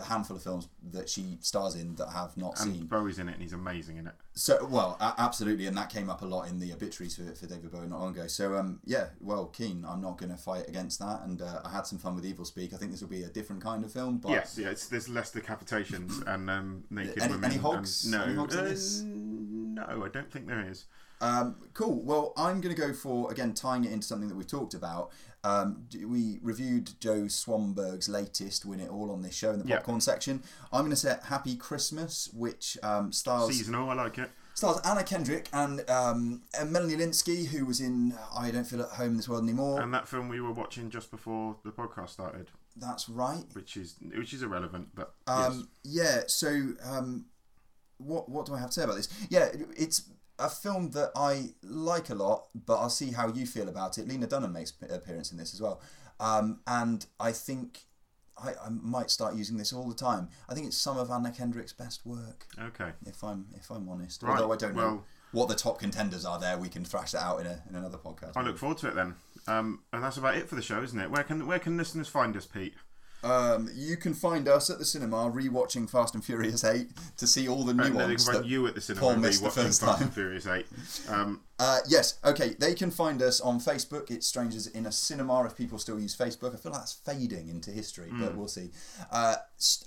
Speaker 2: handful of films that she stars in that I have not seen.
Speaker 1: And
Speaker 2: seen.
Speaker 1: Bowie's in it, and he's amazing in it.
Speaker 2: So, well, a- absolutely, and that came up a lot in the obituaries for, for David Bowie not long ago. So, um, yeah, well, keen. I'm not going to fight against that, and uh, I had some fun with Evilspeak. I think this will be a different kind of film, but
Speaker 1: Yes, yeah, it's, there's less decapitations and um, naked
Speaker 2: Any-
Speaker 1: women.
Speaker 2: any hogs?
Speaker 1: No,
Speaker 2: Any hogs
Speaker 1: uh, no, I don't think there is.
Speaker 2: Um, cool. Well, I'm going to go for again tying it into something that we've talked about. Um, we reviewed Joe Swanberg's latest "Win It All" on this show in the popcorn section. I'm going to set "Happy Christmas," which um, stars
Speaker 1: Seasonal, I like it.
Speaker 2: stars Anna Kendrick and um, and Melanie Lynskey, who was in "I Don't Feel at Home in This World Anymore."
Speaker 1: And that film we were watching just before the podcast started,
Speaker 2: That's right.
Speaker 1: which is which is irrelevant, but
Speaker 2: Um, Yeah. So, um, what what do I have to say about this? Yeah, it's a film that I like a lot, but I'll see how you feel about it. Lena Dunham makes an appearance in this as well, um, and I think I, I might start using this all the time. I think it's some of Anna Kendrick's best work.
Speaker 1: Okay.
Speaker 2: if I'm if I'm honest.
Speaker 1: Right,
Speaker 2: Although I don't know what the top contenders are. There, we can thrash that out in a in another podcast.
Speaker 1: I look forward to it then. Um, and that's about it for the show, isn't it? Where can where can listeners find us, Pete?
Speaker 2: Um, you can find us at the cinema rewatching Fast and Furious 8 to see all the
Speaker 1: And then they can
Speaker 2: nuance
Speaker 1: find
Speaker 2: that
Speaker 1: you at the cinema
Speaker 2: Paul
Speaker 1: and
Speaker 2: missed the
Speaker 1: rewatching
Speaker 2: first
Speaker 1: Fast
Speaker 2: time.
Speaker 1: and Furious 8. Um,
Speaker 2: Uh, yes, okay. They can find us on Facebook. It's Strangers in a Cinema if people still use Facebook. I feel like that's fading into history,
Speaker 1: Hmm.
Speaker 2: but we'll see. Uh,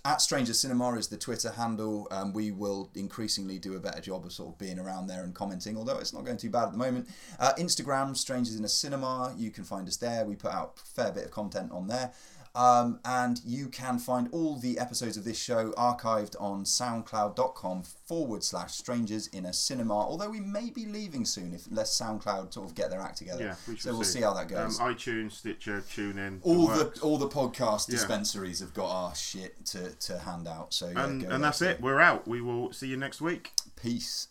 Speaker 2: at Strangers Cinema is the Twitter handle. Um, we will increasingly do a better job of sort of being around there and commenting, although it's not going too bad at the moment. Uh, Instagram, Strangers in a Cinema. You can find us there. We put out a fair bit of content on there. Um, and you can find all the episodes of this show archived on soundcloud.com forward slash strangers in a cinema. Although we may be leaving soon if unless SoundCloud sort of get their act together.
Speaker 1: yeah, we
Speaker 2: so we'll see how that goes.
Speaker 1: Um, iTunes, Stitcher, TuneIn.
Speaker 2: all the
Speaker 1: works.
Speaker 2: all the podcast
Speaker 1: Yeah.
Speaker 2: dispensaries have got our shit to, to hand out. So yeah,
Speaker 1: and, and that's it. We're out. We will see you next week.
Speaker 2: Peace.